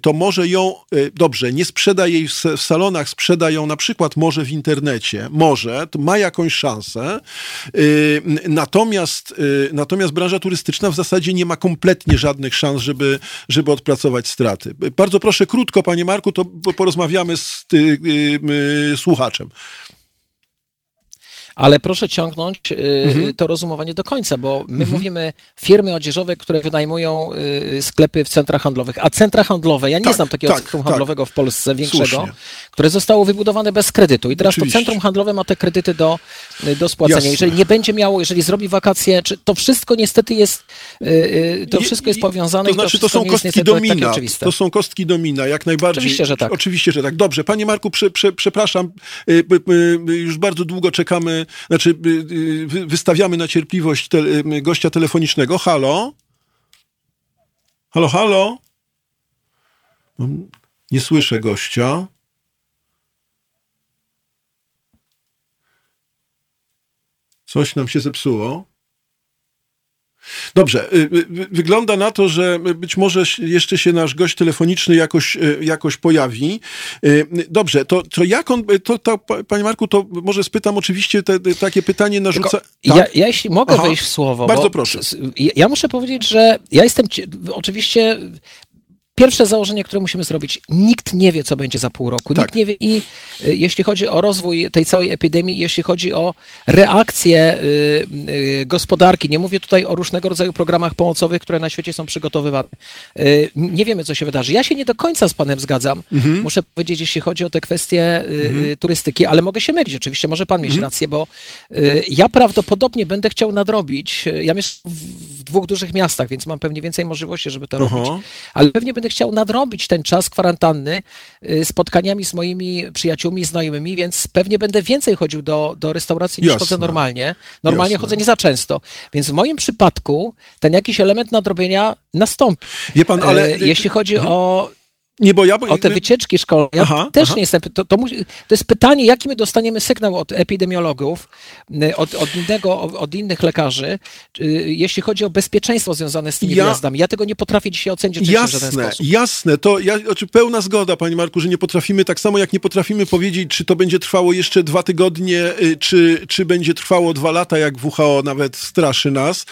to może ją, dobrze, nie sprzeda jej w salonach, sprzeda ją na przykład może w internecie, może, ma jakąś szansę, natomiast, natomiast branża turystyczna w zasadzie nie ma kompletnie żadnych szans, żeby, żeby odpracować straty. Bardzo proszę krótko, panie Marku, to porozmawiamy z ty, y, y, słuchaczem ale proszę ciągnąć y, mhm. to rozumowanie do końca, bo my mhm. mówimy firmy odzieżowe, które wynajmują y, sklepy w centrach handlowych, a centra handlowe, ja nie tak, znam takiego tak, centrum tak. handlowego w Polsce większego, Słusznie. które zostało wybudowane bez kredytu i teraz Oczywiście. to centrum handlowe ma te kredyty do, y, do spłacenia. Jasne. Jeżeli nie będzie miało, jeżeli zrobi wakacje, czy to wszystko niestety jest, to wszystko jest powiązane to znaczy, to, to są kostki domina, to są kostki domina, jak najbardziej. Oczywiście, że tak. Oczywiście, że tak. Dobrze, panie Marku, prze, prze, przepraszam, już bardzo długo czekamy znaczy y, y, wystawiamy na cierpliwość te, y, gościa telefonicznego. Halo? Halo, halo? No, nie słyszę gościa. Coś nam się zepsuło. Dobrze, y, y, wygląda na to, że być może jeszcze się nasz gość telefoniczny jakoś, y, jakoś pojawi. Dobrze, to, to jak on, to, to, panie Marku, to może spytam oczywiście te, takie pytanie narzuca... Tak? Ja, ja jeśli mogę Aha, wejść w słowo. Bardzo proszę. Ja muszę powiedzieć, że ja jestem oczywiście Pierwsze założenie, które musimy zrobić, nikt nie wie, co będzie za pół roku. Tak. Nikt nie wie i y, jeśli chodzi o rozwój tej całej epidemii, jeśli chodzi o reakcję y, y, gospodarki, nie mówię tutaj o różnego rodzaju programach pomocowych, które na świecie są przygotowywane. Y, nie wiemy, co się wydarzy. Ja się nie do końca z panem zgadzam, mhm. muszę powiedzieć, jeśli chodzi o te kwestie mhm. Turystyki, ale mogę się mylić. Oczywiście może pan mieć mhm. rację, bo ja prawdopodobnie będę chciał nadrobić, ja mieszkam w dwóch dużych miastach, więc mam pewnie więcej możliwości, żeby to Aha. robić, ale pewnie będę będę chciał nadrobić ten czas kwarantanny y, spotkaniami z moimi przyjaciółmi, znajomymi, więc pewnie będę więcej chodził do, do restauracji niż Jasne. chodzę normalnie. Normalnie Jasne. chodzę nie za często. Więc w moim przypadku ten jakiś element nadrobienia nastąpi. Wie pan, ale... Jeśli chodzi mhm. o nie, bo ja... O te wycieczki szkolne, ja aha, też aha. nie jestem... To, to, musi, to, jest pytanie, jaki my dostaniemy sygnał od epidemiologów, y, od, od, innego, od innych lekarzy, y, jeśli chodzi o bezpieczeństwo związane z tymi ja, wyjazdami. Ja tego nie potrafię dzisiaj ocenić jasne, w żaden sposób. Jasne, to ja, znaczy pełna zgoda, panie Marku, że nie potrafimy, tak samo jak nie potrafimy powiedzieć, czy to będzie trwało jeszcze dwa tygodnie, y, czy, czy będzie trwało dwa lata, jak WHO nawet straszy nas.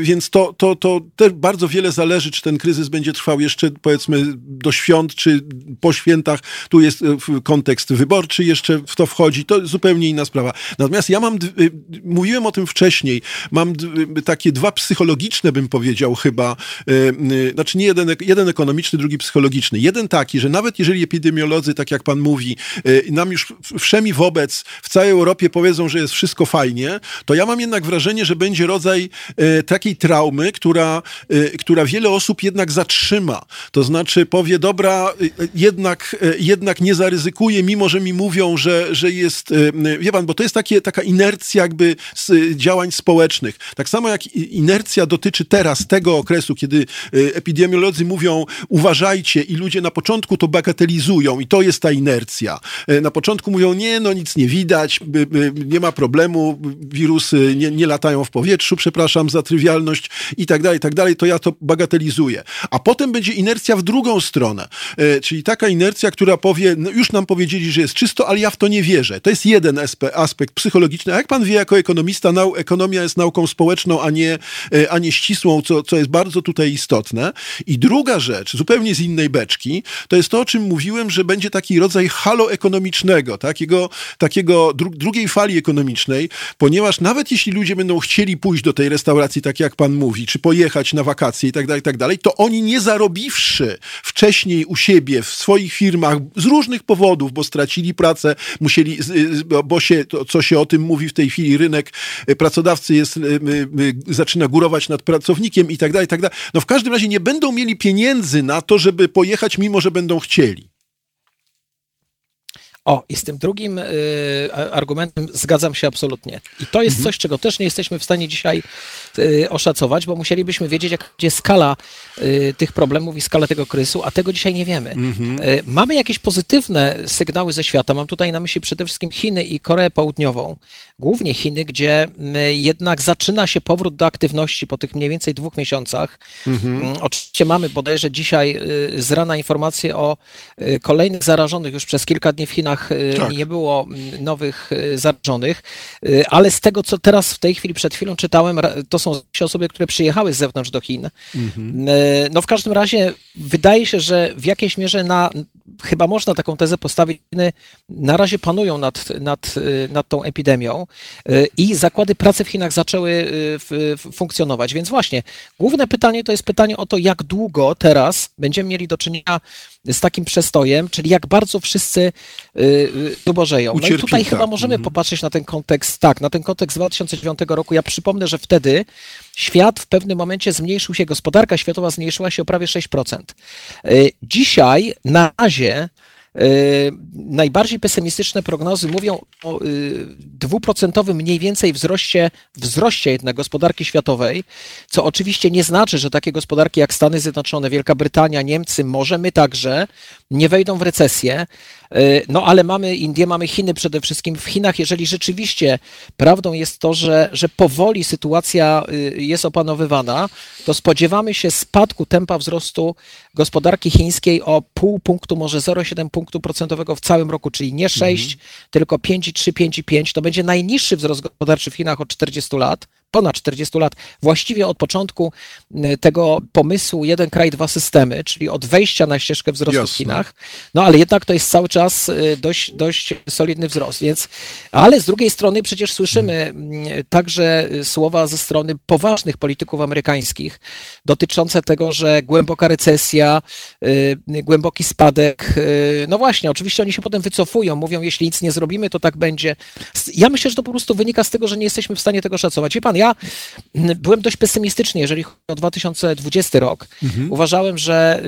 Więc to, to, to też bardzo wiele zależy, czy ten kryzys będzie trwał jeszcze jeszcze powiedzmy do świąt czy po świętach, tu jest e, kontekst wyborczy, jeszcze w to wchodzi, to zupełnie inna sprawa. Natomiast ja mam, e, mówiłem o tym wcześniej, mam takie dwa psychologiczne, bym powiedział chyba, e, znaczy nie jeden, jeden ekonomiczny, drugi psychologiczny. Jeden taki, że nawet jeżeli epidemiolodzy, tak jak pan mówi, nam już wszemi wobec w całej Europie powiedzą, że jest wszystko fajnie, to ja mam jednak wrażenie, że będzie rodzaj takiej traumy, która, która wiele osób jednak zatrzyma. To znaczy powie, dobra, y, y, jednak, y, jednak nie zaryzykuje, mimo że mi mówią, że, że jest, wie pan, bo to jest takie, taka inercja jakby z działań społecznych. Tak samo jak inercja dotyczy teraz tego okresu, kiedy epidemiolodzy mówią, uważajcie i ludzie na początku to bagatelizują i to jest ta inercja. Na początku mówią, nie, no nic nie widać, nie ma problemu, wirusy nie, nie latają w powietrzu, przepraszam za trywialność i tak dalej, i tak dalej, to ja to bagatelizuję. A potem będzie inercja w drugą stronę. E, czyli taka inercja, która powie, no już nam powiedzieli, że jest czysto, ale ja w to nie wierzę. To jest jeden aspekt psychologiczny. A jak pan wie, jako ekonomista, nau ekonomia jest nauką społeczną, a nie, e, a nie ścisłą, co, co jest bardzo tutaj istotne. I druga rzecz, zupełnie z innej beczki, to jest to, o czym mówiłem, że będzie taki rodzaj halo ekonomicznego, takiego, takiego dru drugiej fali ekonomicznej, ponieważ nawet jeśli ludzie będą chcieli pójść do tej restauracji, tak jak pan mówi, czy pojechać na wakacje i tak dalej, tak dalej, to oni nie zarobili zarobiwszy wcześniej u siebie w swoich firmach z różnych powodów, bo stracili pracę, musieli, bo się, to, co się o tym mówi w tej chwili, rynek e, pracodawcy jest, e, zaczyna górować nad pracownikiem i tak dalej, i tak dalej. No w każdym razie nie będą mieli pieniędzy na to, żeby pojechać, mimo że będą chcieli. O, i z tym drugim y, argumentem zgadzam się absolutnie. I to jest mhm. coś, czego też nie jesteśmy w stanie dzisiaj y, oszacować, bo musielibyśmy wiedzieć, jak będzie skala y, tych problemów i skala tego kryzysu, a tego dzisiaj nie wiemy. Mhm. Y, mamy jakieś pozytywne sygnały ze świata. Mam tutaj na myśli przede wszystkim Chiny i Koreę Południową. Głównie Chiny, gdzie y, jednak zaczyna się powrót do aktywności po tych mniej więcej dwóch miesiącach. Mhm. Mm, oczywiście mamy bodajże dzisiaj y, z rana informacje o kolejnych zarażonych już przez kilka dni w Chinach Y, tak. nie było mm, nowych y, zarażonych, y, ale z tego, co teraz w tej chwili, przed chwilą czytałem, to są osoby, które przyjechały z zewnątrz do Chin. Mhm. No w każdym razie wydaje się, że w jakiejś mierze na, chyba można taką tezę postawić, na razie panują nad, nad, nad tą epidemią i zakłady pracy w Chinach zaczęły funkcjonować. Więc właśnie, główne pytanie to jest pytanie o to, jak długo teraz będziemy mieli do czynienia z takim przestojem, czyli jak bardzo wszyscy zubożeją. No i tutaj chyba możemy mhm. popatrzeć na ten kontekst, tak, na ten kontekst 2009 roku. Ja przypomnę, że wtedy świat w pewnym momencie zmniejszył się, gospodarka światowa zmniejszyła się o prawie 6%. Y, dzisiaj na razie y, najbardziej pesymistyczne prognozy mówią o y, dwuprocentowym mniej więcej wzroście, wzroście jednak gospodarki światowej, co oczywiście nie znaczy, że takie gospodarki jak Stany Zjednoczone, Wielka Brytania, Niemcy, może my także nie wejdą w recesję, E, no ale mamy Indię, mamy Chiny przede wszystkim. W Chinach, jeżeli rzeczywiście prawdą jest to, że, że powoli sytuacja y, jest opanowywana, to spodziewamy się spadku tempa wzrostu gospodarki chińskiej o pół punktu, może 0,7 punktu procentowego w całym roku, czyli nie 6, mhm. tylko 5,3, 5,5. To będzie najniższy wzrost gospodarczy w Chinach od 40 lat ponad 40 lat, właściwie od początku y, tego pomysłu jeden kraj, dwa systemy, czyli od wejścia na ścieżkę wzrostu Jasne. w Chinach. No ale jednak to jest cały czas y, dość, dość solidny wzrost, więc, ale z drugiej strony przecież słyszymy hmm. także słowa ze strony poważnych polityków amerykańskich dotyczące tego, że głęboka recesja, głęboki spadek, no właśnie, oczywiście oni się potem wycofują, mówią, jeśli nic nie zrobimy, to tak będzie. Ja myślę, że to po prostu wynika z tego, że nie jesteśmy w stanie tego szacować. Wie pan, ja byłem dość pesymistyczny, jeżeli chodzi o 2020 rok. Mhm. Uważałem, że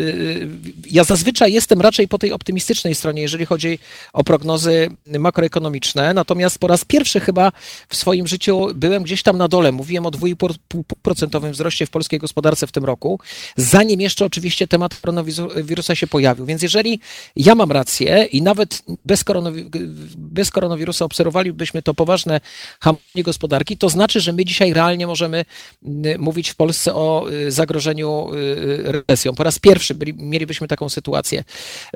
ja zazwyczaj jestem raczej po tej optymistycznej stronie, jeżeli chodzi o prognozy makroekonomiczne, natomiast po raz pierwszy chyba w swoim życiu byłem gdzieś tam na dole. Mówiłem o 2,5% wzroście w polskiej gospodarce w tym roku, zanim jeszcze oczywiście temat koronawirusa się pojawił. Więc jeżeli ja mam rację i nawet bez, koronawi bez koronawirusa obserwowalibyśmy to poważne hamowanie gospodarki, to znaczy, że my dzisiaj realnie możemy mówić w Polsce o y, zagrożeniu y, recesją. Po raz pierwszy byli, mielibyśmy taką sytuację.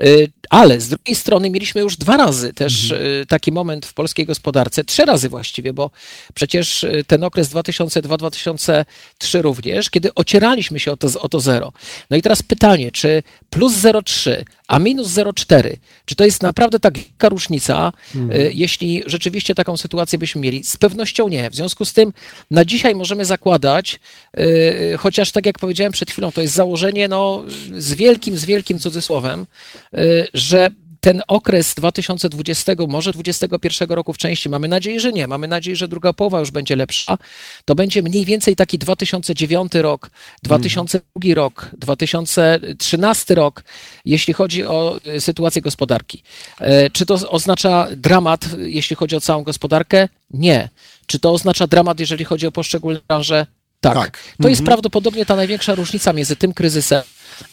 Y, ale z drugiej strony mieliśmy już dwa razy też mhm. taki moment w polskiej gospodarce, trzy razy właściwie, bo przecież ten okres 2002-2003 również, kiedy ocieraliśmy się o to, o to zero. No i teraz pytanie, czy plus 0,3, a minus 0,4, czy to jest naprawdę taka różnica, mhm. jeśli rzeczywiście taką sytuację byśmy mieli? Z pewnością nie. W związku z tym na dzisiaj możemy zakładać, yy, chociaż tak jak powiedziałem przed chwilą, to jest założenie no, z wielkim, z wielkim cudzysłowem, yy, że ten okres 2020, może 2021 roku w części, mamy nadzieję, że nie, mamy nadzieję, że druga połowa już będzie lepsza, to będzie mniej więcej taki 2009 rok, 2002 rok, 2013 rok, jeśli chodzi o y, sytuację gospodarki. E, czy to oznacza dramat, jeśli chodzi o całą gospodarkę? Nie. Czy to oznacza dramat, jeżeli chodzi o poszczególne branże? Tak. tak. To mhm. jest prawdopodobnie ta największa różnica między tym kryzysem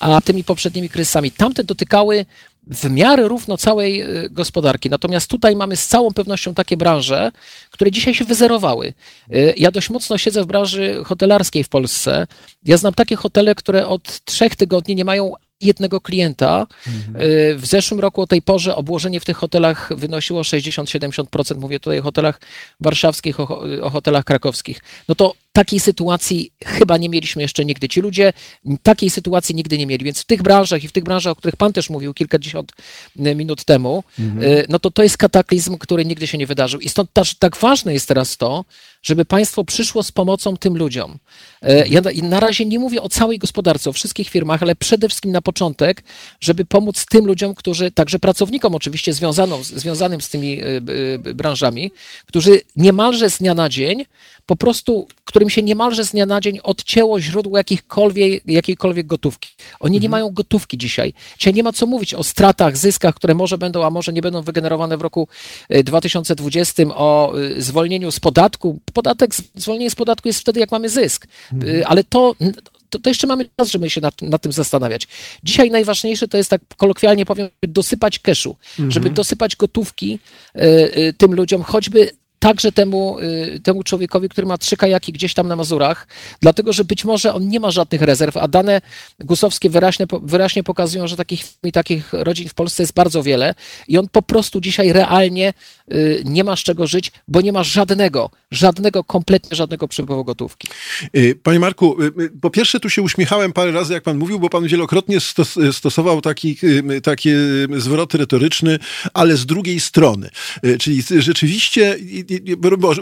a tymi poprzednimi kryzysami. Tamte dotykały w miarę równo całej y, gospodarki. Natomiast tutaj mamy z całą pewnością takie branże, które dzisiaj się wyzerowały. Y, ja dość mocno siedzę w branży hotelarskiej w Polsce. Ja znam takie hotele, które od trzech tygodni nie mają jednego klienta. Y, w zeszłym roku o tej porze obłożenie w tych hotelach wynosiło 60-70%. Mówię tutaj o hotelach warszawskich, o hotelach krakowskich. No to takiej sytuacji chyba nie mieliśmy jeszcze nigdy. Ci ludzie takiej sytuacji nigdy nie mieli, więc w tych branżach i w tych branżach, o których Pan też mówił kilkadziesiąt e, minut temu, mhm. E, no to to jest kataklizm, który nigdy się nie wydarzył. I stąd też tak ważne jest teraz to, żeby państwo przyszło z pomocą tym ludziom. E, ja na razie nie mówię o całej gospodarce, o wszystkich firmach, ale przede wszystkim na początek, żeby pomóc tym ludziom, którzy, także pracownikom oczywiście związaną, związanym z tymi branżami, którzy niemalże z dnia na dzień po prostu, którym się niemalże z dnia na dzień odcięło źródło jakichkolwiek, jakiejkolwiek gotówki. Oni mhm. nie mają gotówki dzisiaj. Dzisiaj nie ma co mówić o stratach, zyskach, które może będą, a może nie będą wygenerowane w roku 2020, e, o e, zwolnieniu z podatku. Podatek, zwolnienie z podatku jest wtedy, jak mamy zysk. Mhm. E, ale to, to, to, jeszcze mamy czas, żeby się nad, nad, tym zastanawiać. Dzisiaj najważniejsze to jest, tak kolokwialnie powiem, dosypać keszu, mhm. żeby dosypać gotówki y, y, tym ludziom, choćby także temu, y, temu człowiekowi, który ma trzy kajaki gdzieś tam na Mazurach, dlatego że być może on nie ma żadnych rezerw, a dane gusowskie wyraźnie, wyraźnie pokazują, że takich, takich rodzin w Polsce jest bardzo wiele i on po prostu dzisiaj realnie nie ma z czego żyć, bo nie ma żadnego, żadnego, kompletnie żadnego przepływu gotówki. Y, panie Marku, po pierwsze tu się uśmiechałem parę razy, jak pan mówił, bo pan wielokrotnie stos stosował taki, taki zwrot retoryczny, ale z drugiej strony. Czyli rzeczywiście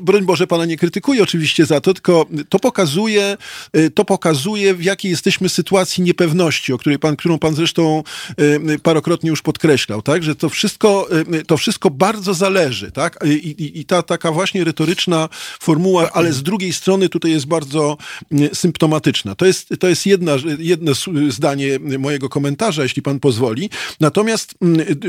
broń Boże, pana nie krytykuję oczywiście za to, tylko to pokazuje, y, to pokazuje, w jakiej jesteśmy sytuacji niepewności, o której pan, którą pan zresztą y, parokrotnie już podkreślał, tak? Że to wszystko, y, to wszystko bardzo zależy, tak? I, i, i ta taka właśnie retoryczna formuła, ale z drugiej strony tutaj jest bardzo symptomatyczna. To jest, to jest jedna, jedno zdanie mojego komentarza, jeśli pan pozwoli. Natomiast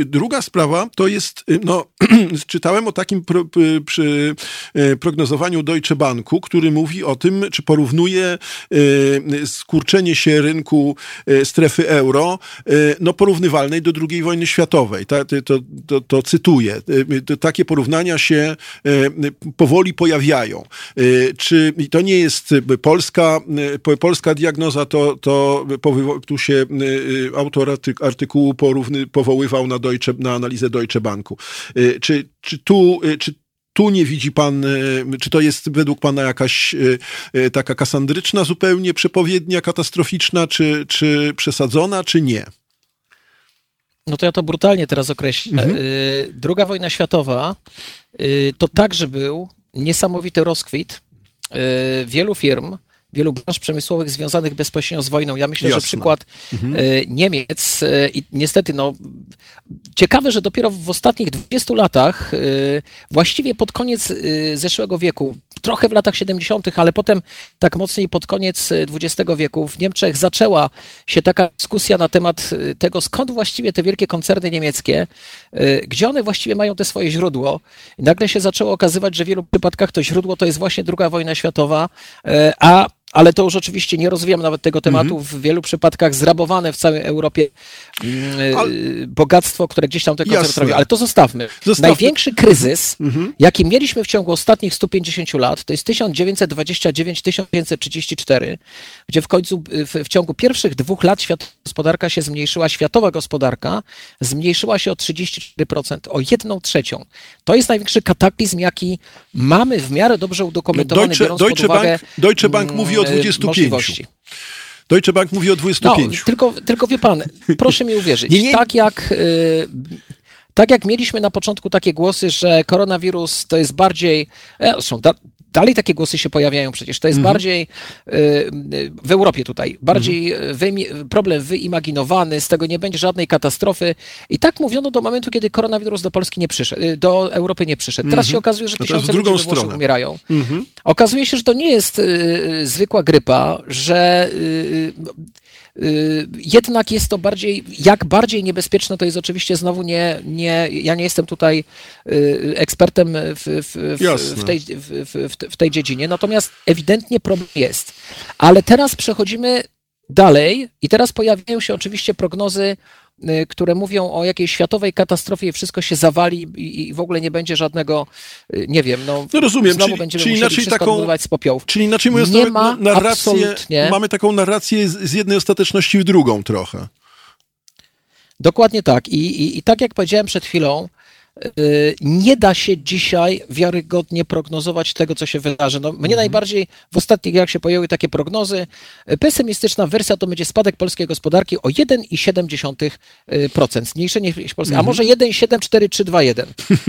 druga sprawa to jest, no, <clears throat> czytałem o takim pro, przy E, prognozowaniu Deutsche Banku, który mówi o tym, czy porównuje e, skurczenie się rynku strefy euro, no porównywalnej do II wojny światowej. To, to, to, to cytuję. Takie porównania się powoli pojawiają. Czy to nie jest polska, polska diagnoza, to, to tu się autor artykułu porówny, powoływał na, Deutsche, na analizę Deutsche Banku. Czy, czy tu, czy tu nie widzi pan, e, czy to jest według pana jakaś e, e, taka kasandryczna zupełnie przepowiednia, katastroficzna, czy, czy przesadzona, czy nie? No to ja to brutalnie teraz określę. Mhm. Druga wojna światowa to także był niesamowity rozkwit wielu firm, wielu branż przemysłowych związanych bezpośrednio z wojną. Ja myślę, Jasne. że przykład mhm. E, Niemiec e, i niestety no, ciekawe, że dopiero w ostatnich 20 latach, właściwie pod koniec zeszłego wieku, trochę w latach 70., ale potem tak mocniej pod koniec XX wieku w Niemczech zaczęła się taka dyskusja na temat tego, skąd właściwie te wielkie koncerny niemieckie, gdzie one właściwie mają te swoje źródło. I nagle się zaczęło okazywać, że w wielu przypadkach to źródło to jest właśnie II wojna światowa, a ale to już oczywiście nie rozwijam nawet tego tematu. W wielu przypadkach zrabowane w całej Europie mm, ale... bogactwo, które gdzieś tam te koncerty robią. Ale to zostawmy. zostawmy. Największy kryzys, mhm. jaki mieliśmy w ciągu ostatnich 150 lat, to jest 1929-1934, gdzie w końcu w, w ciągu pierwszych dwóch lat światowa gospodarka się zmniejszyła, światowa gospodarka zmniejszyła się o 34%, o jedną trzecią. To jest największy kataklizm, jaki mamy w miarę dobrze udokumentowany, Deutsche, biorąc Deutsche pod uwagę Bank, Deutsche Bank mówi o 25. E, możliwości. Deutsche Bank mówi o 25. No, tylko, tylko wie pan, proszę mi uwierzyć, nie, nie. tak jak... Y, tak jak mieliśmy na początku takie głosy, że koronawirus to jest bardziej, zresztą Dalej takie głosy się pojawiają przecież. To jest mhm. bardziej y, w Europie tutaj, bardziej mhm. problem wyimaginowany, z tego nie będzie żadnej katastrofy. I tak mówiono do momentu, kiedy koronawirus do Polski nie przyszedł, y, do Europy nie przyszedł. Teraz mhm. się okazuje, że tysiące ludzi we Włoszech umierają. Mhm. Okazuje się, że to nie jest y, zwykła grypa, że Y, jednak jest to bardziej, jak bardziej niebezpieczne, to jest oczywiście znowu nie, nie ja nie jestem tutaj y, ekspertem w, w, w, w tej, w, tej dziedzinie, natomiast ewidentnie problem jest. Ale teraz przechodzimy dalej i teraz pojawiają się oczywiście prognozy Y, które mówią o jakiejś światowej katastrofie i wszystko się zawali i, w ogóle nie będzie żadnego, y, nie wiem, no, no rozumiem, znowu czyli, będziemy czyli inaczej taką, z popiołów. Czyli inaczej mówiąc, nie ma narrację, absolutnie. mamy taką narrację z, z jednej ostateczności w drugą trochę. Dokładnie tak. I, i, I tak jak powiedziałem przed chwilą, Y, nie da się dzisiaj wiarygodnie prognozować tego, co się wydarzy. No, mnie mhm. najbardziej w ostatnich jak się pojawiły takie prognozy, y, pesymistyczna wersja to będzie spadek polskiej gospodarki o 1,7%, zmniejszenie Polski, mhm. a może 1,74321.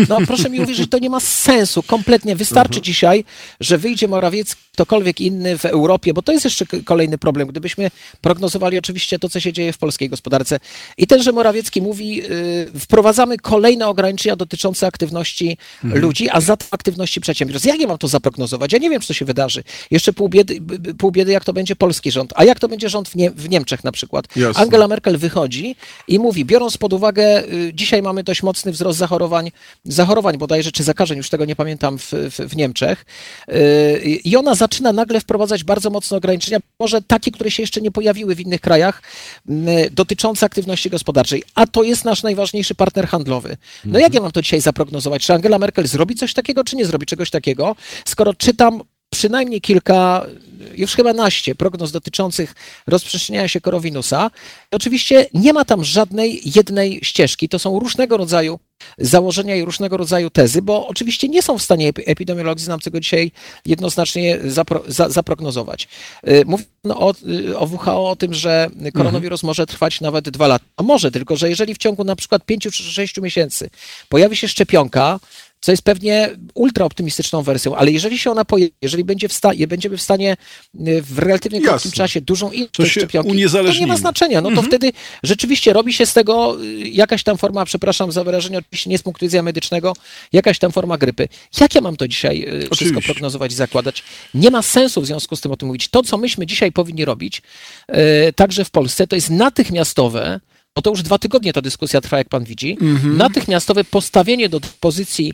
No proszę mi uwierzyć, to nie ma sensu kompletnie. Wystarczy mhm. dzisiaj, że wyjdzie Morawiecki, ktokolwiek inny w Europie, bo to jest jeszcze kolejny problem, gdybyśmy prognozowali oczywiście to, co się dzieje w polskiej gospodarce. I ten, że Morawiecki mówi, yy, wprowadzamy kolejne ograniczenia dotyczące aktywności mhm. ludzi, a za to aktywności przedsiębiorstw. Jak ja mam to zaprognozować? Ja nie wiem, co się wydarzy. Jeszcze pół biedy, pół biedy jak to będzie polski rząd. A jak to będzie rząd w, nie, w Niemczech na przykład? Jasne. Angela Merkel wychodzi i mówi, biorąc pod uwagę, y, dzisiaj mamy dość mocny wzrost zachorowań, zachorowań bodajże, czy zakażeń, już tego nie pamiętam, w, w, w Niemczech. Y, I ona zaczyna nagle wprowadzać bardzo mocne ograniczenia, może takie, które się jeszcze nie pojawiły w innych krajach, y, dotyczące aktywności gospodarczej. A to jest nasz najważniejszy partner handlowy. No jak ja mam to dzisiaj zaprognozować? Czy Angela Merkel zrobi coś takiego, czy nie zrobi czegoś takiego? Skoro czytam przynajmniej kilka, już chyba naście prognoz dotyczących rozprzestrzeniania się korowinusa. Oczywiście nie ma tam żadnej jednej ścieżki. To są różnego rodzaju założenia i różnego rodzaju tezy, bo oczywiście nie są w stanie epidemiologii, znam tego dzisiaj jednoznacznie zapro, za, zaprognozować. Y, mówiono o, y, o WHO o tym, że koronawirus mhm. może trwać nawet dwa lata. No może, tylko że jeżeli w ciągu na przykład pięciu czy sześciu miesięcy pojawi się szczepionka, co jest pewnie ultra optymistyczną wersją, ale jeżeli się ona pojawi, jeżeli będzie w stanie, będziemy w stanie y, w relatywnie Jasne. krótkim czasie dużą ilość szczepionki, to nie ma znaczenia. No to mhm. wtedy rzeczywiście robi się z tego y, jakaś tam forma, przepraszam za wyrażenie, oczywiście nie z punktu widzenia medycznego, jakaś tam forma grypy. Jak ja mam to dzisiaj y, oczywiście. wszystko prognozować i zakładać? Nie ma sensu w związku z tym o tym mówić. To, co myśmy dzisiaj powinni robić, także w Polsce, to jest natychmiastowe bo to już dwa tygodnie ta dyskusja trwa, jak pan widzi, mm-hmm. natychmiastowe postawienie do dyspozycji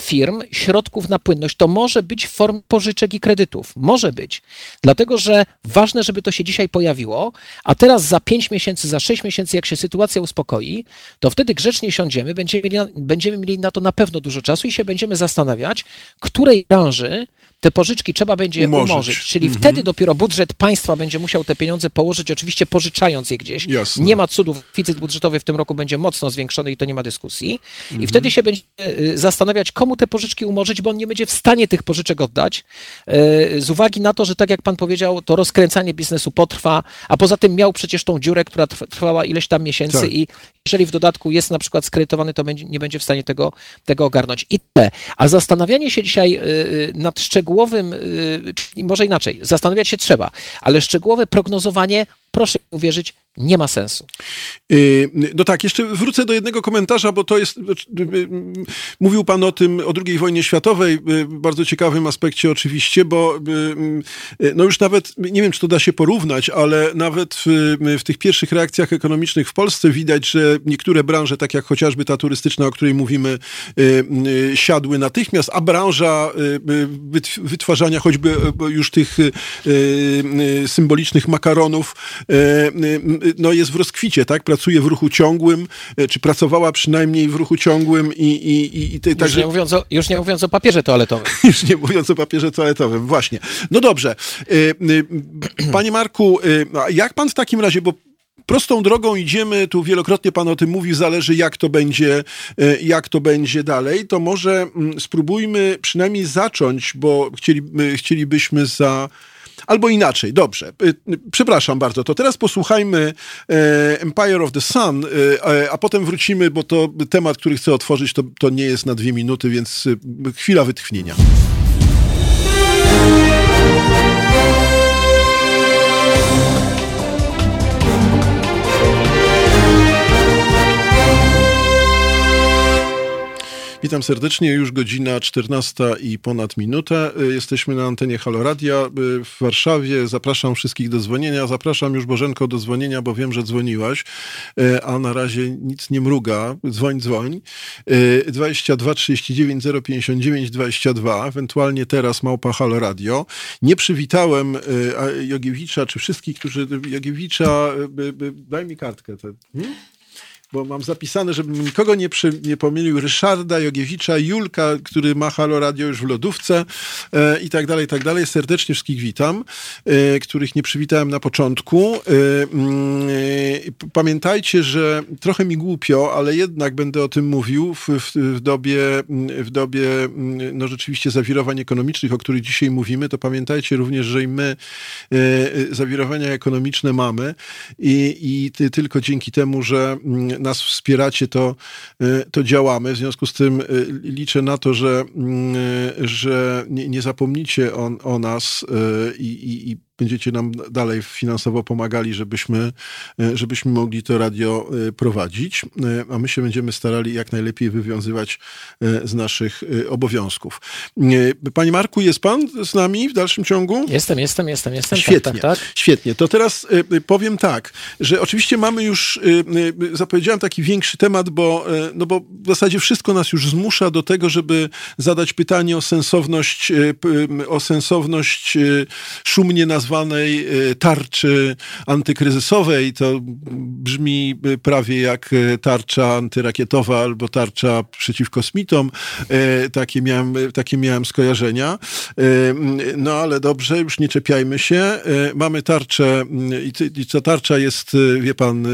firm środków na płynność, to może być w formie pożyczek i kredytów. Może być. Dlatego, że ważne, żeby to się dzisiaj pojawiło, a teraz za pięć miesięcy, za sześć miesięcy, jak się sytuacja uspokoi, to wtedy grzecznie siądziemy, będziemy będziemy mieli na to na pewno dużo czasu i się będziemy zastanawiać, której branży te pożyczki trzeba będzie umorzyć, umorzyć czyli mhm. wtedy dopiero budżet państwa będzie musiał te pieniądze położyć, oczywiście pożyczając je gdzieś. Jasne. Nie ma cudów, deficyt budżetowy w tym roku będzie mocno zwiększony i to nie ma dyskusji. Mhm. I wtedy się będzie y, zastanawiać, komu te pożyczki umorzyć, bo on nie będzie w stanie tych pożyczek oddać, y, z uwagi na to, że tak jak pan powiedział, to rozkręcanie biznesu potrwa, a poza tym miał przecież tą dziurę, która trwała ileś tam miesięcy tak. i jeżeli w dodatku jest na przykład skredytowany, to nie będzie w stanie tego, tego ogarnąć. I te. A zastanawianie się dzisiaj y, nad szczegółami szczegółowym, y, może inaczej, zastanawiać się trzeba, ale szczegółowe prognozowanie, proszę uwierzyć, nie ma sensu. Y, no tak, jeszcze wrócę do jednego komentarza, bo to jest. Y, y, mówił Pan o tym, o II wojnie światowej, bardzo ciekawym aspekcie oczywiście, bo no już nawet, nie wiem, czy to da się porównać, ale nawet w, w tych pierwszych reakcjach ekonomicznych w Polsce widać, że niektóre branże, tak jak chociażby ta turystyczna, o której mówimy, siadły natychmiast, a branża wytwarzania choćby już tych symbolicznych makaronów, no jest w rozkwicie, tak? Pracuje w ruchu ciągłym, e, czy pracowała przynajmniej w ruchu ciągłym i... i, i, i te, już, także... nie mówiąc o, już nie mówiąc o papierze toaletowym. <laughs> już nie mówiąc o papierze toaletowym, właśnie. No dobrze. E, e, <clears throat> panie Marku, jak pan w takim razie, bo prostą drogą idziemy, tu wielokrotnie pan o tym mówił, zależy jak to będzie, jak to będzie dalej, to może mm, spróbujmy przynajmniej zacząć, bo chcieli, chcielibyśmy za Albo inaczej, dobrze. Y, y, przepraszam bardzo, to teraz posłuchajmy e, Empire of the Sun, e, a potem wrócimy, bo to temat, który chcę otworzyć, to, to nie jest na dwie minuty, więc y, chwila wytchnienia. Witam serdecznie, już godzina 14 i ponad minutę. Y, jesteśmy na antenie Halo Radia y, w Warszawie. Zapraszam wszystkich do dzwonienia. Zapraszam już Bożenko do dzwonienia, bo wiem, że dzwoniłaś, y, a na razie nic nie mruga. Dzwoń, dzwoń. 22 39 059 22, ewentualnie teraz małpa Halo Radio. Nie przywitałem Jogiewicza, czy wszystkich, którzy... Jogiewicza, daj mi kartkę. Hmm? Bo mam zapisane, żebym nikogo nie, przy, nie pomylił, Ryszarda Jogiewicza, Julka, który ma Halo Radio już w lodówce e, i tak dalej, i tak dalej. Serdecznie wszystkich witam, e, których nie przywitałem na początku. E, mm, e pamiętajcie, że trochę mi głupio, ale jednak będę o tym mówił w, w, w dobie, w dobie no rzeczywiście zawirowań ekonomicznych, o których dzisiaj mówimy, to pamiętajcie również, że i my e, zawirowania ekonomiczne mamy i, i tylko dzięki temu, że mm, nas wspieracie, to, y, to działamy. W związku z tym y, liczę na to, że, mm, y, że nie, zapomnicie o, o nas i, i, i będziecie nam dalej finansowo pomagali, żebyśmy, e, żebyśmy mogli to radio e, prowadzić, e, a my się będziemy starali jak najlepiej wywiązywać z naszych obowiązków. Panie Marku, jest pan z nami w dalszym ciągu? Jestem, jestem, jestem, jestem. Tak, świetnie, tak, tak, tak. świetnie. To teraz powiem tak, że oczywiście mamy już, zapowiedziałem taki większy temat, bo, no bo w zasadzie wszystko nas już zmusza do tego, żeby zadać pytanie o sensowność, o sensowność szumnie nazwanej zwanej y, tarczy antykryzysowej. To brzmi y, prawie jak y, tarcza antyrakietowa albo tarcza przeciw kosmitom. Takie miałem, takie miałem skojarzenia. No ale dobrze, już nie czepiajmy się. Mamy tarczę i ta tarcza jest, wie pan,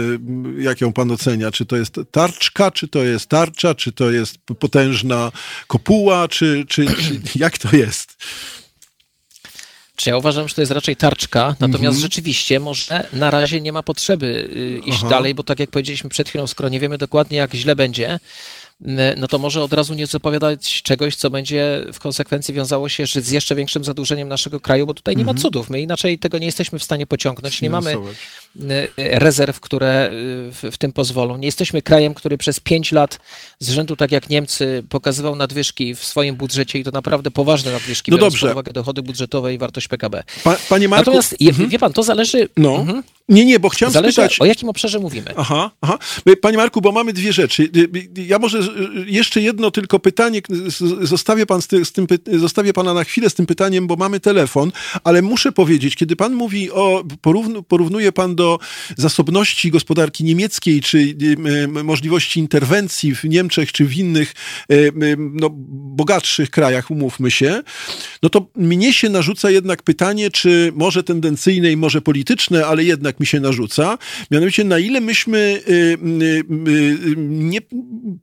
jak ją pan ocenia? Czy to jest tarczka, czy to jest tarcza, czy to jest potężna kopuła, czy, czy, czy jak to jest? Czy ja uważam, że to jest raczej tarczka, natomiast mm -hmm. rzeczywiście może na razie nie ma potrzeby y, iść Aha. dalej, bo tak jak powiedzieliśmy przed chwilą, skoro nie wiemy dokładnie, jak źle będzie, no to może od razu nie zapowiadać czegoś, co będzie w konsekwencji wiązało się z jeszcze większym zadłużeniem naszego kraju, bo tutaj nie ma mhm. cudów. My inaczej tego nie jesteśmy w stanie pociągnąć. Nie mamy rezerw, które y, w tym pozwolą. Nie jesteśmy krajem, który przez pięć lat z rzędu, tak jak Niemcy, pokazywał nadwyżki w swoim budżecie i to naprawdę poważne nadwyżki, no biorąc dobrze. pod uwagę dochody budżetowe i wartość PKB. Pa, panie Marku... Natomiast, mhm. wie pan, to zależy... No. Mhm. Nie, nie, bo chciałem Zależy, spytać... o jakim obszarze mówimy. Aha, aha. Panie Marku, bo mamy dwie rzeczy. Ja może jeszcze jedno tylko pytanie, zostawię, pan z tym, zostawię pana na chwilę z tym pytaniem, bo mamy telefon, ale muszę powiedzieć, kiedy pan mówi o, porównuje pan do zasobności gospodarki niemieckiej, czy możliwości interwencji w Niemczech, czy w innych no, bogatszych krajach, umówmy się, no to mnie się narzuca jednak pytanie, czy może tendencyjne i może polityczne, ale jednak mi się narzuca, mianowicie na ile myśmy nie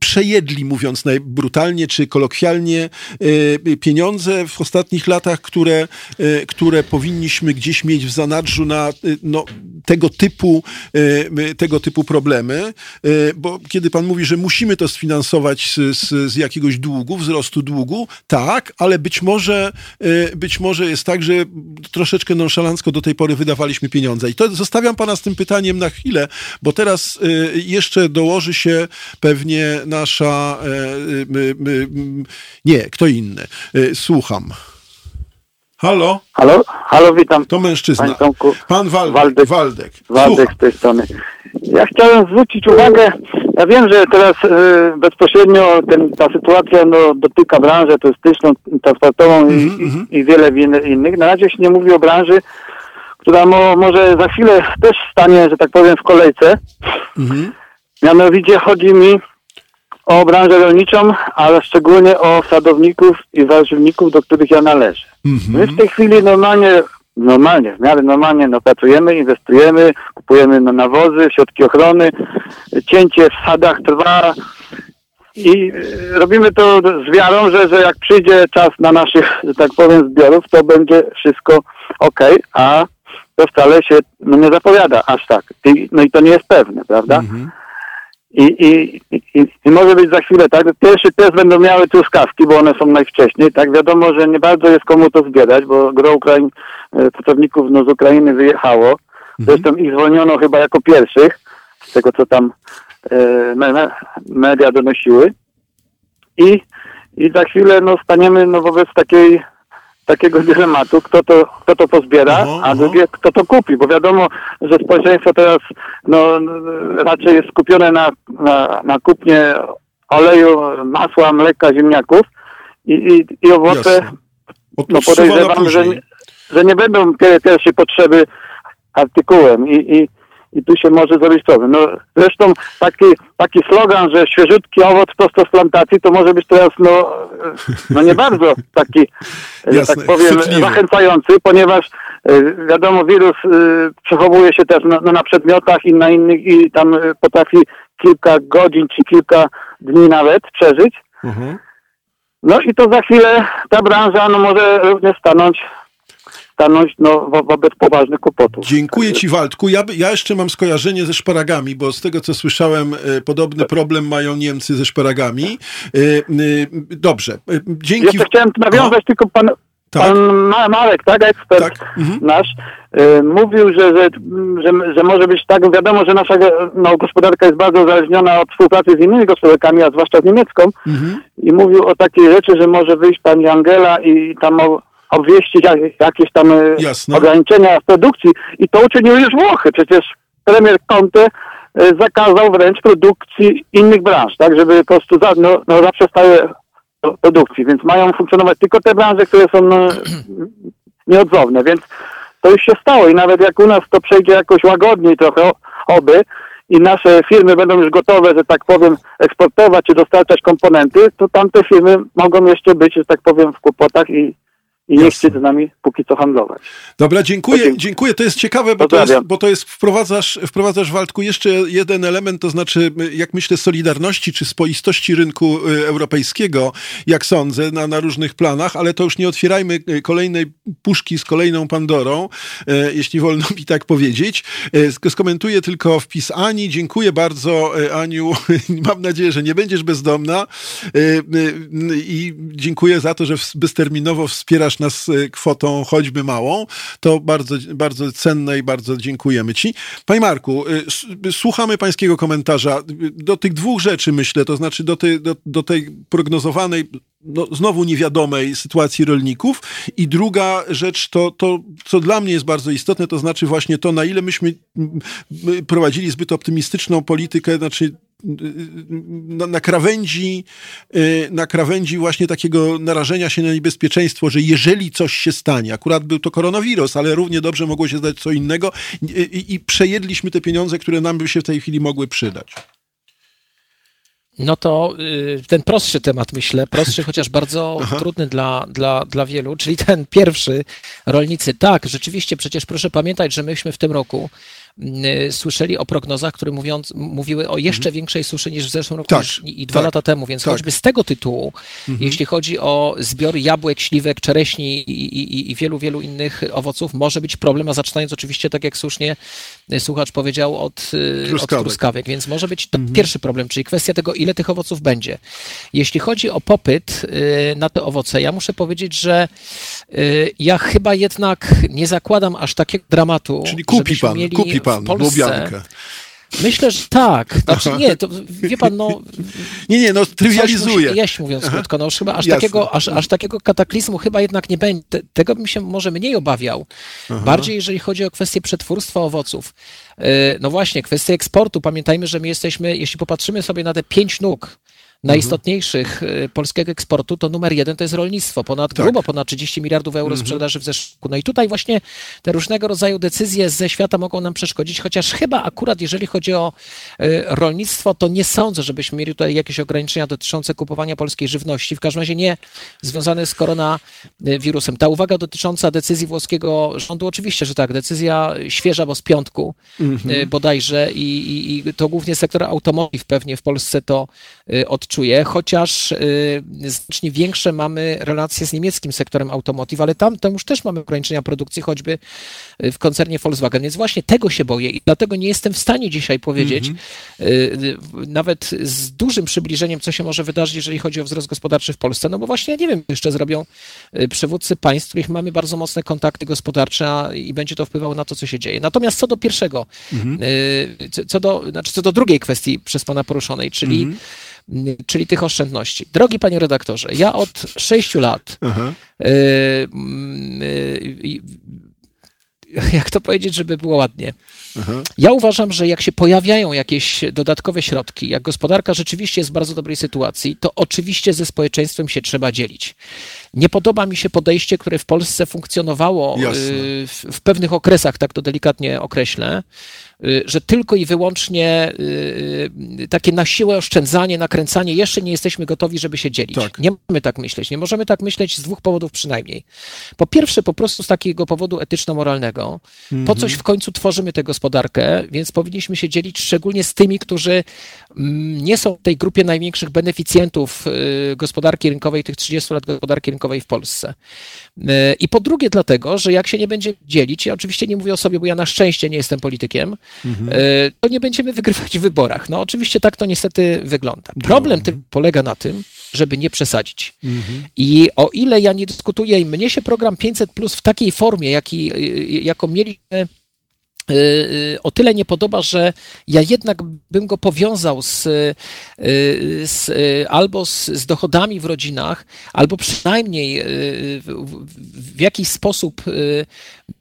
przejedli, mówiąc najbrutalnie czy kolokwialnie, e, pieniądze w ostatnich latach, które, e, które powinniśmy gdzieś mieć w zanadrzu na e, no, tego typu, tego typu problemy, bo kiedy pan mówi, że musimy to sfinansować z, z, z jakiegoś długu, wzrostu długu, tak, ale być może, być może jest tak, że troszeczkę nonszalancko do tej pory wydawaliśmy pieniądze. I to zostawiam pana z tym pytaniem na chwilę, bo teraz jeszcze dołoży się pewnie nasza. Nie, kto inny. Słucham. Halo? Halo, halo, witam. To mężczyzna. Pan Waldek. Waldek. Waldek, Waldek z tej strony. Ja chciałem zwrócić uwagę, ja wiem, że teraz y, bezpośrednio ten, ta sytuacja no, dotyka branżę turystyczną, transportową mm -hmm. i, mhm. i, wiele innych. Na razie się nie mówi o branży, która mo, może za chwilę też stanie, że tak powiem, w kolejce. Mm -hmm. Mianowicie chodzi mi o branżę rolniczą, ale szczególnie o sadowników i warzywników, do których ja należę. Mhm. My w tej chwili normalnie, normalnie, w miarę normalnie no, pracujemy, inwestujemy, kupujemy no, nawozy, środki ochrony, cięcie w sadach trwa i e, robimy to z wiarą, że, że jak przyjdzie czas na naszych, że tak powiem, zbiorów, to będzie wszystko ok, a to wcale się no, nie zapowiada aż tak. I, no i to nie jest pewne, prawda? Mhm. I, i, i, I, może być za chwilę, tak? Pierwszy test będą miały truskawki, bo one są najwcześniej, tak? Wiadomo, że nie bardzo jest komu to zbierać, bo gro Ukrain, e, pracowników no, z Ukrainy wyjechało. Mhm. Zresztą ich zwolniono chyba jako pierwszych, z tego co tam e, me, media donosiły. I, I za chwilę no, staniemy no, wobec takiej takiego dylematu, kto to, kto to pozbiera, aha, a drugie, kto to kupi, bo wiadomo, że społeczeństwo teraz no, raczej jest skupione na, na, na kupnie oleju, masła, mleka, ziemniaków i, i, i owoce, no podejrzewam, że, że nie będą pierwszej potrzeby artykułem i, i i tu się może zrobić problem. No, zresztą taki, taki slogan, że świeżutki owoc prosto z plantacji, to może być teraz no, no nie bardzo taki, Jasne, tak powiem, chwytliwy. zachęcający, ponieważ e, wiadomo, wirus e, przechowuje się też no, no, na przedmiotach i na innych i tam e, potrafi kilka godzin czy kilka dni nawet przeżyć. Mhm. No i to za chwilę ta branża no, może również stanąć stanąć no, wo wobec poważnych kłopotów. Dziękuję Ci Waldku. Ja, ja jeszcze mam skojarzenie ze szparagami, bo z tego co słyszałem, e, podobny problem mają Niemcy ze szparagami. E, e, dobrze. Dzięki. Jeszcze chciałem nawiązać Aha. tylko pan, tak. Pan Marek, tak, ekspert tak. Mhm. nasz, y, mówił, że, że, że, że, może być tak, wiadomo, że nasza no, gospodarka jest bardzo uzależniona od współpracy z innymi gospodarkami, a zwłaszcza z niemiecką. Mhm. I mówił o takiej rzeczy, że może wyjść pani Angela i tam obwieścić jakieś tam e, Jasne. ograniczenia w produkcji i to uczyniły już Włochy. Przecież premier Conte e, zakazał wręcz produkcji innych branż, tak, żeby po prostu za, no, no, zaprzestały produkcji, więc mają funkcjonować tylko te branże, które są no, <clears throat> nieodzowne, więc to już się stało i nawet jak u nas to przejdzie jakoś łagodniej trochę, oby, i nasze firmy będą już gotowe, że tak powiem, eksportować czy dostarczać komponenty, to tamte firmy mogą jeszcze być, że tak powiem, w kłopotach i i nie chce z nami póki co handlować. Dobra, dziękuję, dziękuję. To jest ciekawe, bo to jest, bo to jest wprowadzasz, wprowadzasz Waldku jeszcze jeden element, to znaczy jak myślę solidarności czy spoistości rynku y, europejskiego, jak sądzę, na, na różnych planach, ale to już nie otwierajmy y, kolejnej puszki z kolejną Pandorą, y, jeśli wolno mi tak powiedzieć. Skomentuję tylko wpis Ani. Dziękuję bardzo Aniu. <laughs> Mam nadzieję, że nie będziesz bezdomna i dziękuję za to, że bezterminowo wspierasz nas y, kwotą choćby małą, to bardzo, bardzo cenne i bardzo dziękujemy Ci. Panie Marku, y, słuchamy Pańskiego komentarza. Do tych dwóch rzeczy myślę, to znaczy do tej, do, do tej prognozowanej no, znowu niewiadomej sytuacji rolników. I druga rzecz, to, to, co dla mnie jest bardzo istotne, to znaczy właśnie to, na ile myśmy prowadzili zbyt optymistyczną politykę, znaczy na, na, krawędzi, y, na krawędzi właśnie takiego narażenia się na niebezpieczeństwo, że jeżeli coś się stanie, akurat był to koronawirus, ale równie dobrze mogło się zdać co innego i, i, przejedliśmy te pieniądze, które nam by się w tej chwili mogły przydać. No to y, ten prostszy temat, myślę, prostszy, <laughs> chociaż bardzo Aha. trudny dla, dla, dla wielu, czyli ten pierwszy, rolnicy. Tak, rzeczywiście, przecież proszę pamiętać, że myśmy w tym roku słyszeli o prognozach, które mówiąc, mówiły o jeszcze mhm. większej suszy niż w zeszłym roku tak, i dwa tak, lata temu, więc tak. choćby z tego tytułu, mhm. jeśli chodzi o zbiór jabłek, śliwek, czereśni i, i, i, wielu, wielu innych owoców, może być problem, a zaczynając oczywiście, tak jak słusznie słuchacz powiedział, od truskawek, od truskawek więc może być to mhm. pierwszy problem, czyli kwestia tego, ile tych owoców będzie. Jeśli chodzi o popyt na te owoce, ja muszę powiedzieć, że ja chyba jednak nie zakładam aż takiego dramatu. Czyli kupi pan, kupi pan Polsce, Myślę, że tak. Znaczy nie, to wie pan, no... <laughs> Nie, nie, no trywializuję. Jeść, mówiąc Aha. krótko. No już chyba aż takiego, aż, aż takiego kataklizmu chyba jednak nie będzie. Tego bym się może mniej obawiał. Aha. Bardziej jeżeli chodzi o kwestię przetwórstwa owoców. E, no właśnie, kwestia eksportu. Pamiętajmy, że my jesteśmy, jeśli popatrzymy sobie na te pięć nóg, najistotniejszych mhm. polskiego eksportu, to numer jeden to jest rolnictwo. Ponad, tak. Grubo ponad 30 miliardów euro mhm. sprzedaży w zeszłym roku. No i tutaj właśnie te różnego rodzaju decyzje ze świata mogą nam przeszkodzić, chociaż chyba akurat jeżeli chodzi o e, rolnictwo, to nie sądzę, żebyśmy mieli tutaj jakieś ograniczenia dotyczące kupowania polskiej żywności. W każdym razie nie związane z koronawirusem. Ta uwaga dotycząca decyzji włoskiego rządu, oczywiście, że tak, decyzja świeża, bo z piątku mhm. bodajże i, i, i to głównie sektor automotive pewnie w Polsce to od czuję, chociaż y, znacznie większe mamy relacje z niemieckim sektorem automotive, ale tam, tam już też mamy ograniczenia produkcji, choćby y, w koncernie Volkswagen. Więc właśnie tego się boję i dlatego nie jestem w stanie dzisiaj powiedzieć, mm -hmm. nawet z dużym przybliżeniem, co się może wydarzyć, jeżeli chodzi o wzrost gospodarczy w Polsce, no bo właśnie, ja nie wiem, jeszcze zrobią przywódcy państw, których mamy bardzo mocne kontakty gospodarcze i będzie to wpływało na to, co się dzieje. Natomiast co do pierwszego, mm -hmm. co, do, znaczy co do drugiej kwestii przez pana poruszonej, czyli mm -hmm czyli tych oszczędności. Drogi panie redaktorze, ja od sześciu lat y, y, jak to powiedzieć, żeby było ładnie. Ja uważam, że jak się pojawiają jakieś dodatkowe środki, jak gospodarka rzeczywiście jest w bardzo dobrej sytuacji, to oczywiście ze społeczeństwem się trzeba dzielić. Nie podoba mi się podejście, które w Polsce funkcjonowało y, w, w, pewnych okresach, tak to delikatnie określę, Y, że tylko i wyłącznie y, takie na siłę oszczędzanie, nakręcanie, jeszcze nie jesteśmy gotowi, żeby się dzielić. Tak. Nie możemy tak myśleć. Nie możemy tak myśleć z dwóch powodów przynajmniej. Po pierwsze, po prostu z takiego powodu etyczno-moralnego. Mhm. Po coś w końcu tworzymy tę gospodarkę, więc powinniśmy się dzielić szczególnie z tymi, którzy mm, nie są w tej grupie największych beneficjentów gospodarki rynkowej, tych 30 lat gospodarki rynkowej w Polsce. I po drugie, dlatego, że jak się nie będzie dzielić, ja oczywiście nie mówię o sobie, bo ja na szczęście nie jestem politykiem, mhm. to nie będziemy wygrywać w wyborach. No oczywiście tak to niestety wygląda. Problem mhm. polega na tym, żeby nie przesadzić. Mhm. I o ile ja nie dyskutuję i mnie się program 500 plus w takiej formie, jaki, jaką mieliśmy Y, y, o tyle nie podoba, że ja jednak bym go powiązał z, y, z albo z, z, dochodami w rodzinach, albo przynajmniej w, w jakiś sposób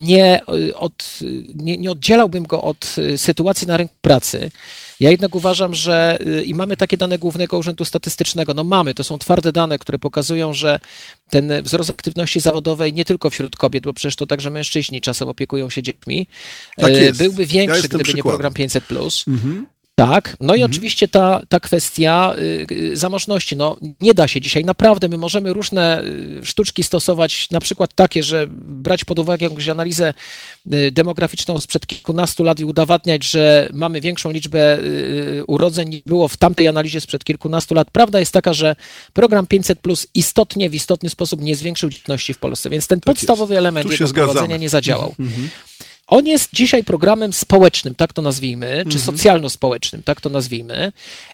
nie, od, nie, nie oddzielałbym go od sytuacji na rynku pracy. Ja jednak uważam, że y, i mamy takie dane Głównego Urzędu Statystycznego, no mamy, to są twarde dane, które pokazują, że ten wzrost aktywności zawodowej nie tylko wśród kobiet, bo przecież to także mężczyźni czasem opiekują się dziećmi, tak y, byłby większy, ja gdyby przykładem. nie program 500+. Mhm. Tak, no i mhm. oczywiście ta, ta kwestia y, y, zamożności. No, nie da się dzisiaj, naprawdę, my możemy różne y, sztuczki stosować, na przykład takie, że brać pod uwagę jakąś analizę demograficzną sprzed kilkunastu lat i udowadniać, że mamy większą liczbę urodzeń niż było w tamtej analizie sprzed kilkunastu lat. Prawda jest taka, że program 500 plus istotnie, w istotny sposób nie zwiększył dzietności w Polsce, więc ten tak podstawowy jest. element jego wprowadzenia nie zadziałał. Mhm. On jest dzisiaj programem społecznym, tak to nazwijmy, czy mhm. socjalno-społecznym, tak to nazwijmy.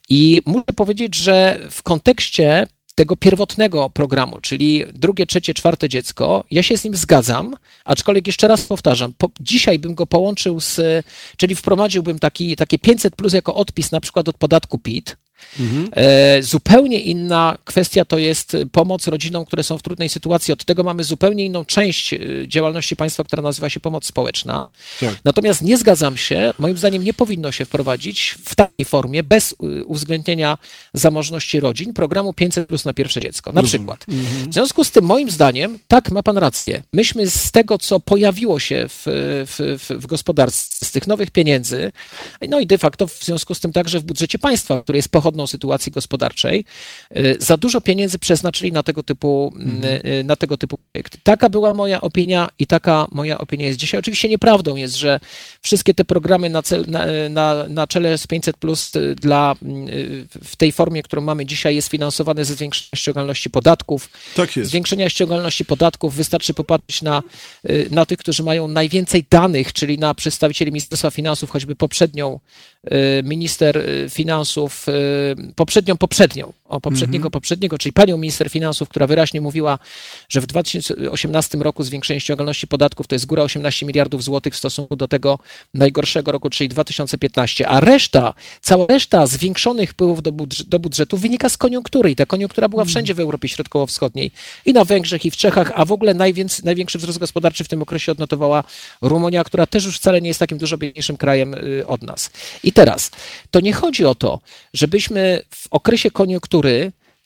I muszę powiedzieć, że w kontekście tego pierwotnego programu, czyli drugie, trzecie, czwarte dziecko, ja się z nim zgadzam, aczkolwiek jeszcze raz powtarzam, po, dzisiaj bym go połączył z, czyli wprowadziłbym taki, takie 500 plus jako odpis na przykład od podatku PIT, Mhm. E, zupełnie inna kwestia to jest pomoc rodzinom, które są w trudnej sytuacji. Od tego mamy zupełnie inną część e, działalności państwa, która nazywa się pomoc społeczna. Tak. Natomiast nie zgadzam się, moim zdaniem nie powinno się wprowadzić w takiej formie, bez e, uwzględnienia zamożności rodzin, programu 500 plus na pierwsze dziecko, na mhm. przykład. Mhm. W związku z tym, moim zdaniem, tak, ma pan rację. Myśmy z tego, co pojawiło się w, w, w, w gospodarce, z tych nowych pieniędzy, no i de facto w związku z tym także w budżecie państwa, który jest pochodzący niedochodną sytuacji gospodarczej, za dużo pieniędzy przeznaczyli na tego typu, mhm. na tego typu projekty. Taka była moja opinia i taka moja opinia jest dzisiaj. Oczywiście nieprawdą jest, że wszystkie te programy na, cel, na, na, na czele z 500 plus dla, w tej formie, którą mamy dzisiaj, jest finansowane ze zwiększenia ściągalności podatków. Tak jest. Zwiększenia ściągalności podatków wystarczy popatrzeć na, na tych, którzy mają najwięcej danych, czyli na przedstawicieli Ministerstwa Finansów, choćby poprzednią minister finansów, poprzednią, poprzednią, o poprzedniego, -hmm. poprzedniego, czyli panią minister finansów, która wyraźnie mówiła, że w 2018 roku zwiększenie ściągalności podatków to jest góra 18 miliardów złotych w stosunku do tego najgorszego roku, czyli 2015, a reszta, cała reszta zwiększonych wpływów do, budż do budżetu wynika z koniunktury i ta koniunktura była wszędzie w Europie Środkowo-Wschodniej i na Węgrzech i w Czechach, a w ogóle największy wzrost gospodarczy w tym okresie odnotowała Rumunia, która też już wcale nie jest takim dużo biedniejszym krajem y, od nas. I teraz, to nie chodzi o to, żebyśmy w okresie koniunktury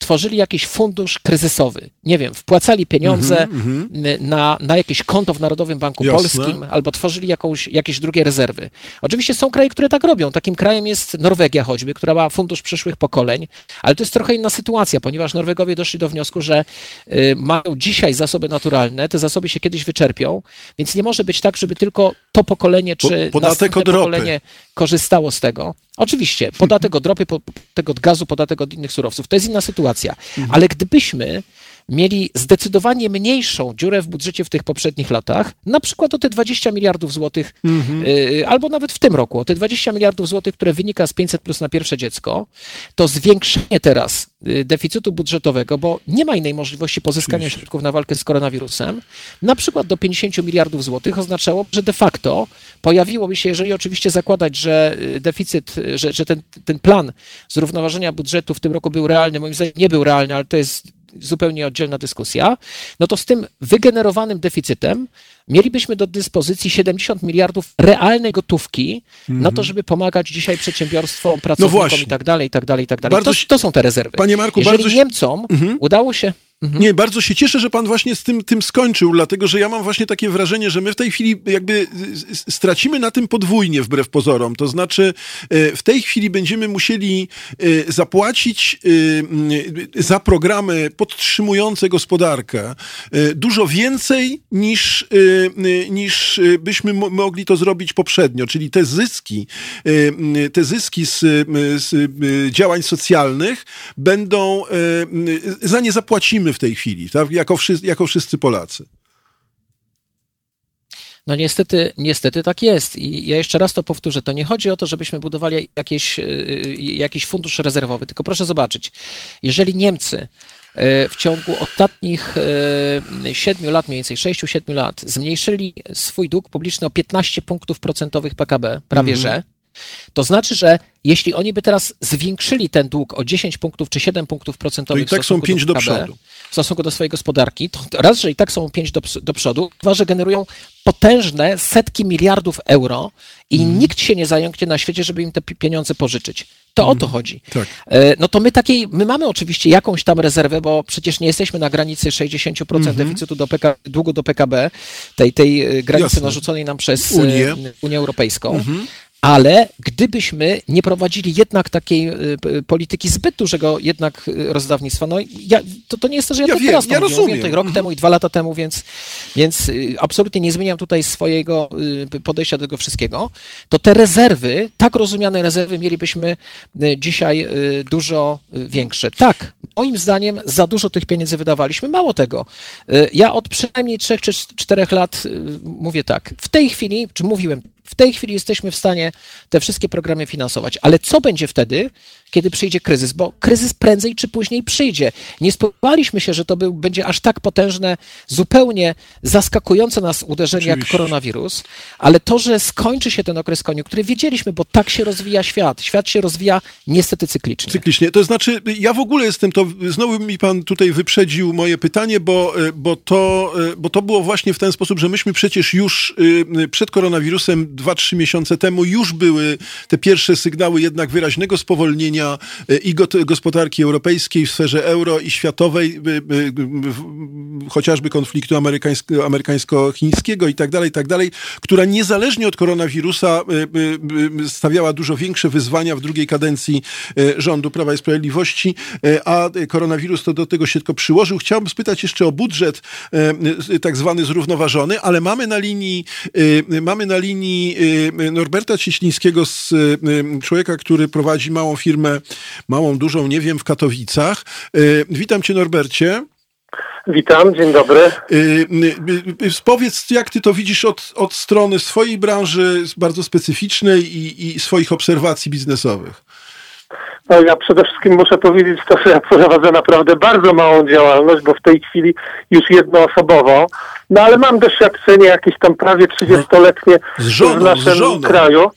tworzyli jakiś fundusz kryzysowy. Nie wiem, wpłacali pieniądze mm -hmm. na, na jakieś konto w Narodowym Banku Jasne. Polskim albo tworzyli jakąś, jakieś drugie rezerwy. Oczywiście są kraje, które tak robią. Takim krajem jest Norwegia choćby, która ma fundusz przyszłych pokoleń, ale to jest trochę inna sytuacja, ponieważ Norwegowie doszli do wniosku, że y, mają dzisiaj zasoby naturalne, te zasoby się kiedyś wyczerpią, więc nie może być tak, żeby tylko to pokolenie czy po, następne pokolenie korzystało z tego. Oczywiście, podatek od ropy, podatek od gazu, podatek od innych surowców, to jest inna sytuacja. Mhm. Ale gdybyśmy mieli zdecydowanie mniejszą dziurę w budżecie w tych poprzednich latach, na przykład o te 20 miliardów złotych, mhm. y, albo nawet w tym roku, o te 20 miliardów złotych, które wynika z 500 plus na pierwsze dziecko, to zwiększenie teraz y, deficytu budżetowego, bo nie ma innej możliwości pozyskania Oczywiście. środków na walkę z koronawirusem, na przykład do 50 miliardów złotych oznaczało, że de facto pojawiłoby się, jeżeli oczywiście zakładać, że y, deficyt, że, że ten, ten plan zrównoważenia budżetu w tym roku był realny, moim zdaniem nie był realny, ale to jest zupełnie oddzielna dyskusja, no to z tym wygenerowanym deficytem mielibyśmy do dyspozycji 70 miliardów realnej gotówki mm -hmm. na to, mhm. żeby pomagać dzisiaj przedsiębiorstwom, no pracownikom no i tak dalej, i tak dalej, i tak dalej. To, to, są te rezerwy. Panie Marku, Jeżeli bardzo... Niemcom mm -hmm. udało się Mhm. Nie, bardzo się cieszę, że pan właśnie z tym, tym skończył, dlatego że ja mam właśnie takie wrażenie, że my w tej chwili jakby stracimy na tym podwójnie wbrew pozorom. To znaczy, e, w tej chwili będziemy musieli e, zapłacić e, za programy podtrzymujące gospodarkę dużo więcej niż, niż byśmy mogli to zrobić poprzednio. Czyli te zyski, te zyski z, z działań socjalnych będą, za nie zapłacimy w tej chwili, tak? jako, wszyscy, jako wszyscy Polacy. No niestety, niestety tak jest. I ja jeszcze raz to powtórzę. To nie chodzi o to, żebyśmy budowali jakieś, y, y, jakiś fundusz rezerwowy, tylko proszę zobaczyć, jeżeli Niemcy y, w ciągu ostatnich 7 lat, mniej więcej 6-7 lat, zmniejszyli swój dług publiczny o 15 punktów procentowych PKB, prawie mm że, to znaczy, że jeśli oni by teraz zwiększyli ten dług o 10 punktów czy 7 punktów procentowych, to i tak są 5 do, do przodu. W stosunku do swojej gospodarki, to raz, że i tak są 5 do, do przodu, dwa, że generują potężne setki miliardów euro i mm. nikt się nie zająknie na świecie, żeby im te pieniądze pożyczyć. To o to mhm. chodzi. Tak. E, no to my takiej, my mamy oczywiście jakąś tam rezerwę, bo przecież nie jesteśmy na granicy 60% mm -hmm. deficytu do PK, długu do PKB, tej, tej e, granicy Jasne. narzuconej nam przez Unię, e, Unię Europejską. -hmm ale gdybyśmy nie prowadzili jednak takiej y, polityki zbyt dużego jednak y, rozdawnictwa, no ja, to, to nie jest to, że ja, ja to wiem, teraz ja mówię, rozumiem. mówię rok temu i dwa lata temu, więc, więc y, absolutnie nie zmieniam tutaj swojego podejścia do tego wszystkiego, to te rezerwy, tak rozumiane rezerwy mielibyśmy dzisiaj dużo większe. Tak, moim zdaniem za dużo tych pieniędzy wydawaliśmy. Mało tego, ja od przynajmniej trzech czy czterech lat mówię tak, w tej chwili, czy mówiłem, w tej chwili jesteśmy w stanie te wszystkie programy finansować, ale co będzie wtedy, kiedy przyjdzie kryzys? Bo kryzys prędzej czy później przyjdzie. Nie spodziewaliśmy się, że to był, będzie aż tak potężne, zupełnie zaskakujące nas uderzenie Oczywiście. jak koronawirus, ale to, że skończy się ten okres koniunktury, wiedzieliśmy, bo tak się rozwija świat. Świat się rozwija niestety cyklicznie. Cyklicznie. To znaczy, ja w ogóle jestem, to znowu mi pan tutaj wyprzedził moje pytanie, bo, bo, to, bo to było właśnie w ten sposób, że myśmy przecież już y, przed koronawirusem 2-3 miesiące temu już były te pierwsze sygnały jednak wyraźnego spowolnienia działania i gospodarki europejskiej w sferze euro i światowej, chociażby konfliktu amerykańsko, amerykańsko-chińskiego i tak dalej, i tak dalej, która niezależnie od koronawirusa stawiała dużo większe wyzwania w drugiej kadencji rządu Prawa i Sprawiedliwości, a koronawirus to do tego się tylko przyłożył. Chciałbym spytać jeszcze o budżet tak zwany zrównoważony, ale mamy na linii, mamy na linii Norberta Cieślińskiego, z człowieka, który prowadzi małą firmę, małą, dużą, nie wiem, w Katowicach. Witam cię Norbercie. Witam, dzień dobry. Powiedz, jak ty to widzisz od, od strony swojej branży, bardzo specyficznej i, i swoich obserwacji biznesowych? No ja przede wszystkim muszę powiedzieć to, że ja prowadzę naprawdę bardzo małą działalność, bo w tej chwili już jednoosobowo, no ale mam doświadczenie jakieś tam prawie 30-letnie żoną, w naszym kraju.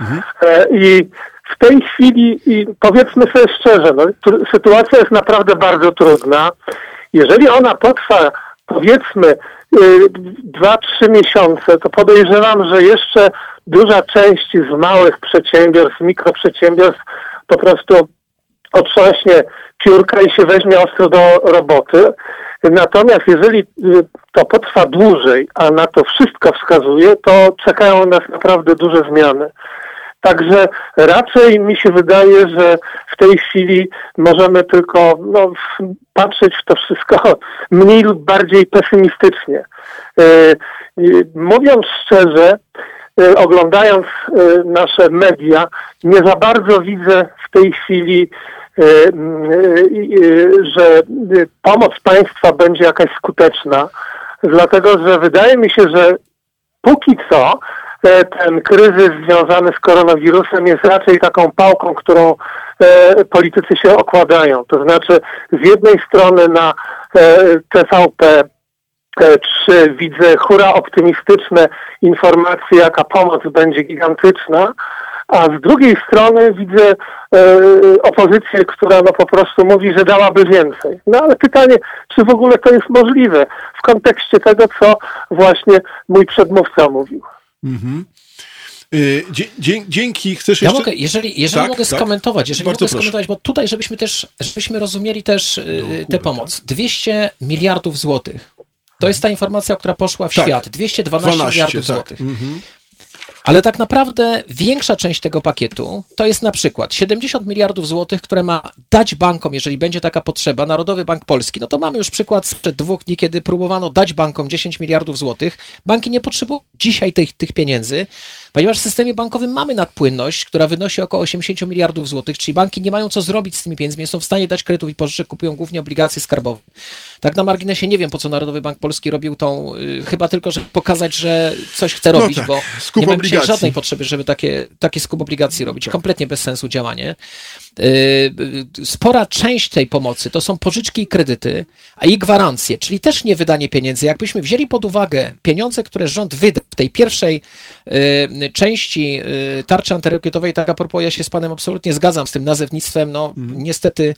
Mhm. E, I w tej chwili, i powiedzmy sobie szczerze, no, sytuacja jest naprawdę bardzo trudna. Jeżeli ona potrwa, powiedzmy, y, dwa, trzy miesiące, to podejrzewam, że jeszcze duża część z małych przedsiębiorstw, mikroprzedsiębiorstw po prostu otrząśnie piórka i się weźmie ostro do roboty. Natomiast jeżeli y, to potrwa dłużej, a na to wszystko wskazuje, to czekają nas naprawdę duże zmiany. Także raczej mi się wydaje, że w tej chwili możemy tylko no, patrzeć w to wszystko <laughs> mniej lub bardziej pesymistycznie. Y, mówiąc szczerze, Y, oglądając y, nasze media, nie za bardzo widzę w tej chwili, że pomoc państwa będzie jakaś skuteczna, dlatego że wydaje mi się, że póki co ten kryzys związany z koronawirusem jest raczej taką pałką, którą politycy się okładają. To znaczy z jednej strony na TVP czy widzę hura optymistyczne informacje, jaka pomoc będzie gigantyczna, a z drugiej strony widzę e, opozycję, która no po prostu mówi, że dałaby więcej. No ale pytanie, czy w ogóle to jest możliwe w kontekście tego, co właśnie mój przedmówca mówił. Mhm. E, dzięki, chcesz ja jeszcze... Mogę, jeżeli jeżeli tak, mogę tak. skomentować, jeżeli Bardzo mogę proszę. skomentować, bo tutaj, żebyśmy też, żebyśmy rozumieli też e, no, tę pomoc. 200 miliardów złotych to jest ta informacja, która poszła w tak. świat. 212 12, miliardów tak. złotych. Mhm. Ale tak naprawdę większa część tego pakietu to jest na przykład 70 miliardów złotych, które ma dać bankom, jeżeli będzie taka potrzeba, Narodowy Bank Polski. No to mamy już przykład sprzed dwóch dni, kiedy próbowano dać bankom 10 miliardów złotych. Banki nie potrzebują dzisiaj tych, tych pieniędzy, ponieważ w systemie bankowym mamy nadpłynność, która wynosi około 80 miliardów złotych, czyli banki nie mają co zrobić z tymi pieniędzmi, są w stanie dać kredytów i pożyczek, kupują głównie obligacje skarbowe. Tak na marginesie nie wiem, po co Narodowy Bank Polski robił tą, y, chyba tylko, żeby pokazać, że coś chce no robić, no tak, bo nie ma dzisiaj żadnej potrzeby, żeby takie, takie skup obligacji robić. Kompletnie bez sensu działanie. Y, spora część tej pomocy to są pożyczki i kredyty, a i gwarancje, czyli też nie wydanie pieniędzy. Jakbyśmy wzięli pod uwagę pieniądze, które rząd wyda w tej pierwszej y, części y, tarczy antyrakietowej, tak a propos, ja się z panem absolutnie zgadzam z tym nazewnictwem, no mm. niestety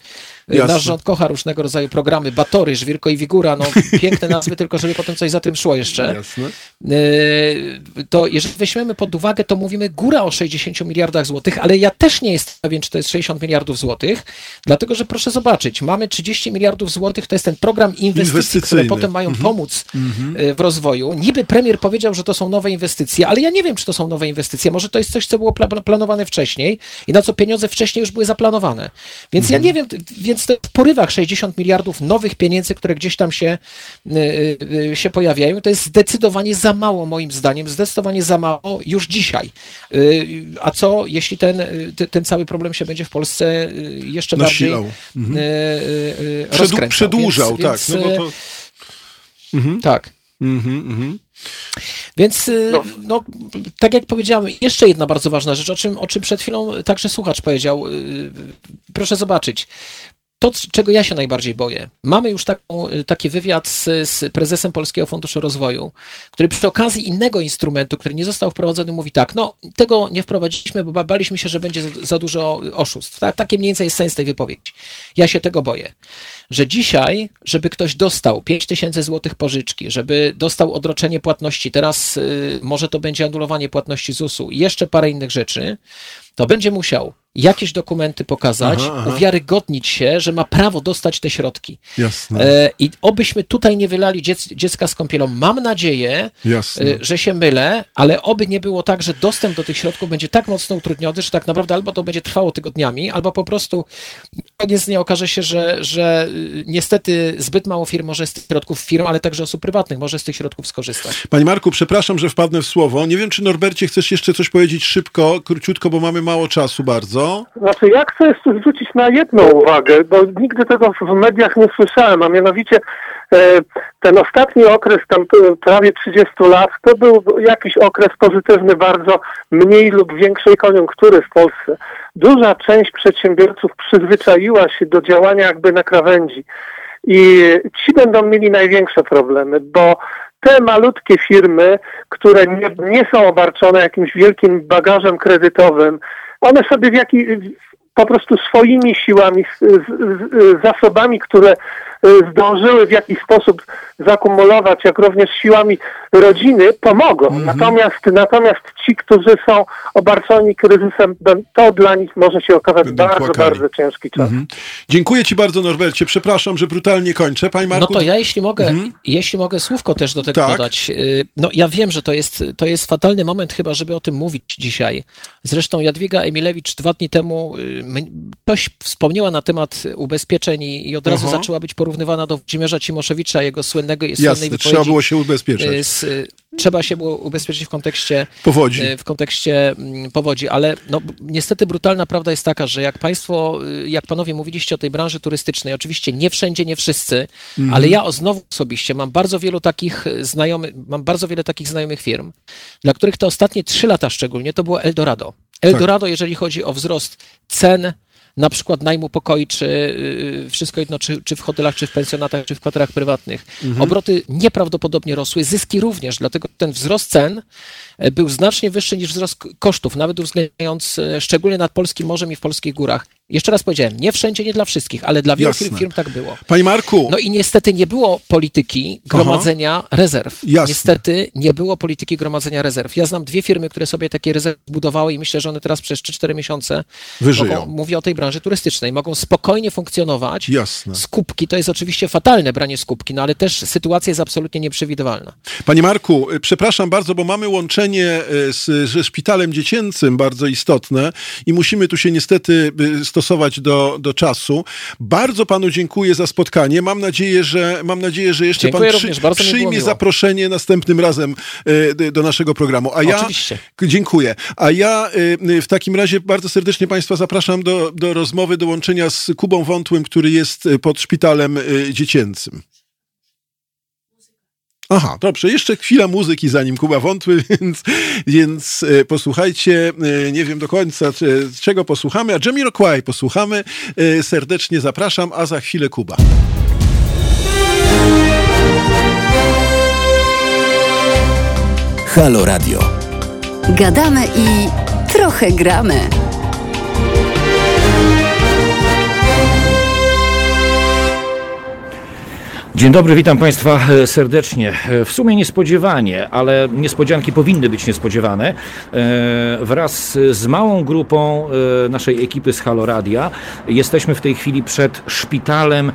Jasne. nasz rząd kocha różnego rodzaju programy, Batory, Żwirko i Wigura, no <laughs> piękne nazwy, tylko żeby potem coś za tym szło jeszcze. Jasne. To jeżeli weźmiemy pod uwagę, to mówimy góra o 60 miliardach złotych, ale ja też nie jestem pewien, czy to jest 60 miliardów złotych, dlatego że proszę zobaczyć, mamy 30 miliardów złotych, to jest ten program inwestycji, które potem mają mhm. pomóc mhm. w rozwoju. Niby premier powiedział, że to są nowe inwestycje, ale ja nie wiem, czy to są nowe inwestycje. Może to jest coś, co było planowane wcześniej i na co pieniądze wcześniej już były zaplanowane. Więc mhm. ja nie wiem, więc to w porywach 60 miliardów nowych pieniędzy, które gdzieś tam się, y, się pojawiają, to jest zdecydowanie za mało moim zdaniem, zdecydowanie za mało już dzisiaj. A co, jeśli ten, ten cały problem się będzie w Polsce Polsce y, jeszcze Nasilał. bardziej mhm. Y, y, Przedłużał, więc, tak. Więc, no to... mhm. Tak. Mhm, mhm. Więc, no. no. tak jak powiedziałem, jeszcze jedna bardzo ważna rzecz, o czym, o czym przed chwilą także słuchacz powiedział. Proszę zobaczyć to, czego ja się najbardziej boję. Mamy już taką, taki wywiad z, z, prezesem Polskiego Funduszu Rozwoju, który przy okazji innego instrumentu, który nie został wprowadzony, mówi tak, no tego nie wprowadziliśmy, bo baliśmy się, że będzie za, za dużo oszustw. Tak, takie mniej więcej jest sens tej wypowiedzi. Ja się tego boję. Że dzisiaj, żeby ktoś dostał 5 tysięcy złotych pożyczki, żeby dostał odroczenie płatności, teraz y, może to będzie anulowanie płatności ZUS-u i jeszcze parę innych rzeczy, to będzie musiał jakieś dokumenty pokazać, aha, aha. uwiarygodnić się, że ma prawo dostać te środki. Jasne. E, I obyśmy tutaj nie wylali dziec, dziecka z kąpielą. Mam nadzieję, Jasne. E, że się mylę, ale oby nie było tak, że dostęp do tych środków będzie tak mocno utrudniony, że tak naprawdę albo to będzie trwało tygodniami, albo po prostu koniec dnia okaże się, że, że y, niestety zbyt mało firm może z tych środków firm, ale także osób prywatnych może z tych środków skorzystać. Panie Marku, przepraszam, że wpadnę w słowo. Nie wiem, czy Norbercie chcesz jeszcze coś powiedzieć szybko, króciutko, bo mamy mało czasu bardzo. Znaczy, ja chcę jeszcze zwrócić na jedną uwagę, bo nigdy tego w mediach nie słyszałem, a mianowicie e, ten ostatni okres, tam prawie 30 lat, to był jakiś okres pozytywny bardzo, mniej lub większej koniunktury w Polsce. Duża część przedsiębiorców przyzwyczaiła się do działania jakby na krawędzi. I ci będą mieli największe problemy, bo te malutkie firmy, które nie, nie są obarczone jakimś wielkim bagażem kredytowym, one sobie w jaki, po prostu swoimi siłami, zasobami, które zdążyły w jakiś sposób zakumulować, jak również siłami rodziny, pomogą. -hmm. Natomiast, natomiast ci, którzy są obarczeni kryzysem, to dla nich może się okazać Będą bardzo, płakali. bardzo ciężki czas. -hmm. Dziękuję Ci bardzo, Norbercie. Przepraszam, że brutalnie kończę. Panie Marku? No to ja, jeśli mogę, -hmm. jeśli mogę słówko też do tego tak. dodać. Y, no ja wiem, że to jest, to jest fatalny moment chyba, żeby o tym mówić dzisiaj. Zresztą Jadwiga Emilewicz dwa dni temu y, ktoś wspomniała na temat ubezpieczeń i, od razu zaczęła być porównywana porównywana do Włodzimierza Cimoszewicza, jego słynnego i słynnej wypowiedzi. trzeba było się ubezpieczać. Y, z, trzeba się było ubezpieczyć w kontekście powodzi. Y, w kontekście mm, powodzi, ale no, niestety brutalna prawda jest taka, że jak państwo, y, jak panowie mówiliście o tej branży turystycznej, oczywiście nie wszędzie, nie wszyscy, mhm. ale ja znowu osobiście mam bardzo wielu takich znajomych, mam bardzo wiele takich znajomych firm, dla których te ostatnie trzy lata szczególnie to było Eldorado. Eldorado, tak. jeżeli chodzi o wzrost cen, na przykład najmu pokoi, czy y, wszystko jedno, czy, czy w hotelach, czy w pensjonatach, czy w kwaterach prywatnych. Mhm. Obroty nieprawdopodobnie rosły, zyski również, dlatego ten wzrost cen e, był znacznie wyższy niż wzrost kosztów, nawet uwzględniając e, szczególnie nad polskim morzem i w polskich górach. Jeszcze raz powiedziałem, nie wszędzie, nie dla wszystkich, ale dla wielu Jasne. firm tak było. Panie Marku. No i niestety nie było polityki gromadzenia Aha. rezerw. Jasne. Niestety nie było polityki gromadzenia rezerw. Ja znam dwie firmy, które sobie takie rezerwy budowały i myślę, że one teraz przez 3-4 miesiące Wyżyją. Mogą, mówię o tej branży turystycznej, mogą spokojnie funkcjonować. Jasne. Skupki to jest oczywiście fatalne branie skupki, no ale też sytuacja jest absolutnie nieprzewidywalna. Panie Marku, y, przepraszam bardzo, bo mamy łączenie y, z, ze szpitalem dziecięcym bardzo istotne i musimy tu się niestety y, stosować do, do czasu. Bardzo panu dziękuję za spotkanie. Mam nadzieję, że, mam nadzieję, że jeszcze dziękuję pan przy, przyjmie zaproszenie następnym razem do naszego programu. A ja, Oczywiście. Dziękuję. A ja w takim razie bardzo serdecznie państwa zapraszam do, do rozmowy rozmowy dołączenia z Kubą Wątłym, który jest e, pod szpitalem e, dziecięcym. Aha, dobrze, jeszcze chwila muzyki zanim Kuba wątły, <laughs> więc, więc e, posłuchajcie, nie wiem do końca czego posłuchamy, a Jamiroquai posłuchamy. Serdecznie zapraszam, a za chwilę Kuba. Halo Radio. Gadamy i trochę gramy. Dzień dobry, witam Państwa e, serdecznie. E, w sumie niespodziewanie, ale niespodzianki powinny być niespodziewane. E, wraz z małą grupą naszej ekipy z Halo Radia jesteśmy w tej chwili przed szpitalem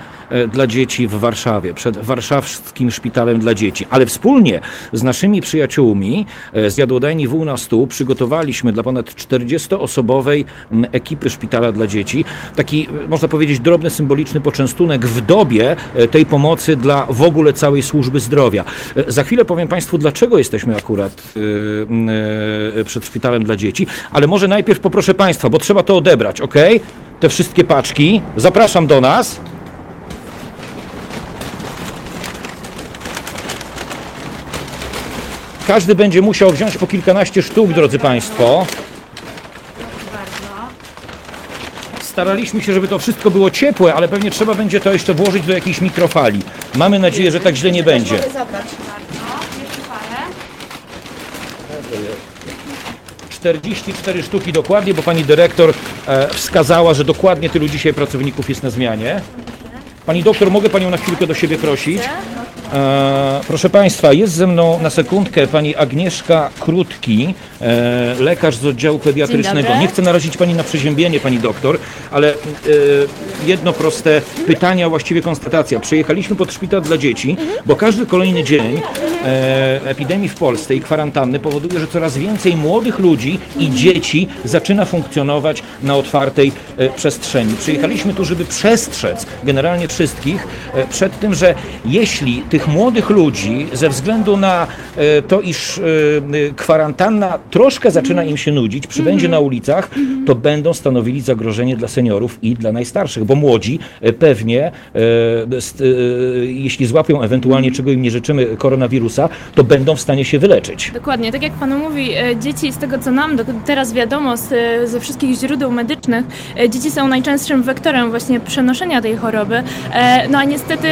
dla dzieci w Warszawie, przed warszawskim szpitalem dla dzieci. Ale wspólnie z naszymi przyjaciółmi z jadłodajni W na stół przygotowaliśmy dla ponad 40-osobowej ekipy szpitala dla dzieci taki, można powiedzieć, drobny, symboliczny poczęstunek w dobie tej pomocy dla w ogóle całej służby zdrowia. E, za chwilę powiem Państwu, dlaczego jesteśmy akurat e, e, przed szpitalem dla dzieci, ale może najpierw poproszę Państwa, bo trzeba to odebrać, ok? Te wszystkie paczki. Zapraszam do nas. Każdy będzie musiał wziąć po kilkanaście sztuk, drodzy Państwo. Staraliśmy się, żeby to wszystko było ciepłe, ale pewnie trzeba będzie to jeszcze włożyć do jakiejś mikrofali. Mamy nadzieję, że tak źle nie będzie. 44 sztuki dokładnie, bo pani dyrektor e, wskazała, że dokładnie tylu dzisiaj pracowników jest na zmianie. Pani doktor, mogę panią na chwilkę do siebie prosić? E, proszę Państwa, jest ze mną na sekundkę pani Agnieszka Krótki, e, lekarz z oddziału pediatrycznego. Nie chcę narazić pani na przeziębienie, pani doktor, ale e, jedno proste pytanie, a właściwie konstatacja. Przyjechaliśmy pod szpital dla dzieci, bo każdy kolejny dzień e, epidemii w Polsce i kwarantanny powoduje, że coraz więcej młodych ludzi i dzieci zaczyna funkcjonować na otwartej e, przestrzeni. Przyjechaliśmy tu, żeby przestrzec generalnie wszystkich e, przed tym, że jeśli tych młodych ludzi ze względu na e, to, iż e, kwarantanna troszkę zaczyna im się nudzić, przybędzie na ulicach, to będą stanowili zagrożenie dla seniorów i dla najstarszych, bo młodzi e, pewnie, jeśli złapią ewentualnie, czego im nie życzymy, koronawirusa, to będą w stanie się wyleczyć. Dokładnie, tak jak Pan mówi, dzieci z tego co nam teraz wiadomo z, ze wszystkich źródeł medycznych, dzieci są najczęstszym wektorem właśnie przenoszenia tej choroby, no a niestety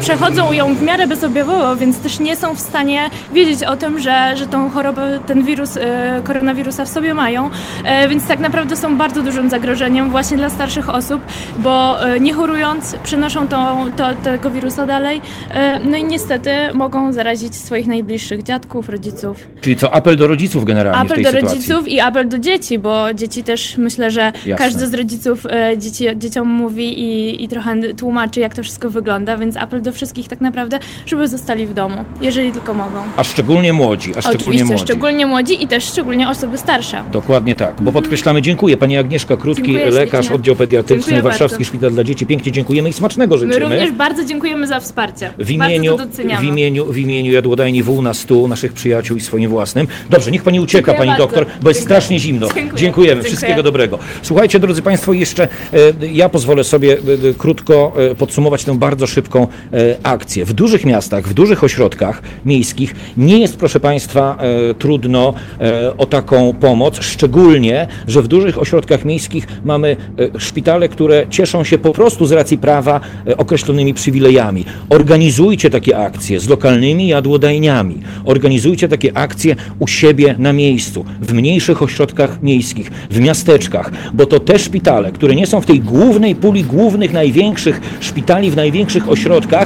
przechodzą ją w miarę bezobjawowo, więc też nie są w stanie wiedzieć o tym, że, że tą chorobę, ten wirus, e, koronawirusa w sobie mają, e, więc tak naprawdę są bardzo dużym zagrożeniem właśnie dla starszych osób, bo e, nie chorując przenoszą to, to, tego wirusa dalej, no i niestety mogą zarazić swoich najbliższych dziadków, rodziców. Czyli co, apel do rodziców generalnie Apel w tej do sytuacji. rodziców i apel do dzieci, bo dzieci też myślę, że Jasne. każdy z rodziców dzieci, dzieciom mówi i, i trochę tłumaczy, jak to wszystko wygląda, więc apel do wszystkich tak naprawdę, żeby zostali w domu, jeżeli tylko mogą. A szczególnie młodzi, a szczególnie Oczywiście, młodzi. szczególnie młodzi i też szczególnie osoby starsze. Dokładnie tak, bo podkreślamy, dziękuję. Pani Agnieszka Krótki, Dziękuję lekarz, ślicznie. oddział pediatryczny, Dziękuję Warszawski bardzo. Szpital dla Dzieci. Pięknie dziękujemy i smacznego My życzymy. również bardzo dziękujemy za wsparcie. W imieniu, w, imieniu, w imieniu jadłodajni wół na stół naszych przyjaciół i swoim własnym. Dobrze, niech pani ucieka, Dziękuję pani bardzo. doktor, bo jest Dziękuję. strasznie zimno. Dziękujemy, wszystkiego dobrego. Słuchajcie, drodzy Państwo, jeszcze e, ja pozwolę sobie e, e, krótko podsumować tę bardzo szybką e, akcję. W dużych miastach, w dużych ośrodkach miejskich nie jest, proszę Państwa, e, trudno e, o taką pomoc, szczególnie, że w dużych ośrodkach miejskich mamy szpitale, które cieszą się po prostu z racji prawa określonymi przywilejami. Organizujcie takie akcje z lokalnymi jadłodajniami. Organizujcie takie akcje u siebie na miejscu, w mniejszych ośrodkach miejskich, w miasteczkach, bo to te szpitale, które nie są w tej głównej puli głównych, największych szpitali w największych ośrodkach,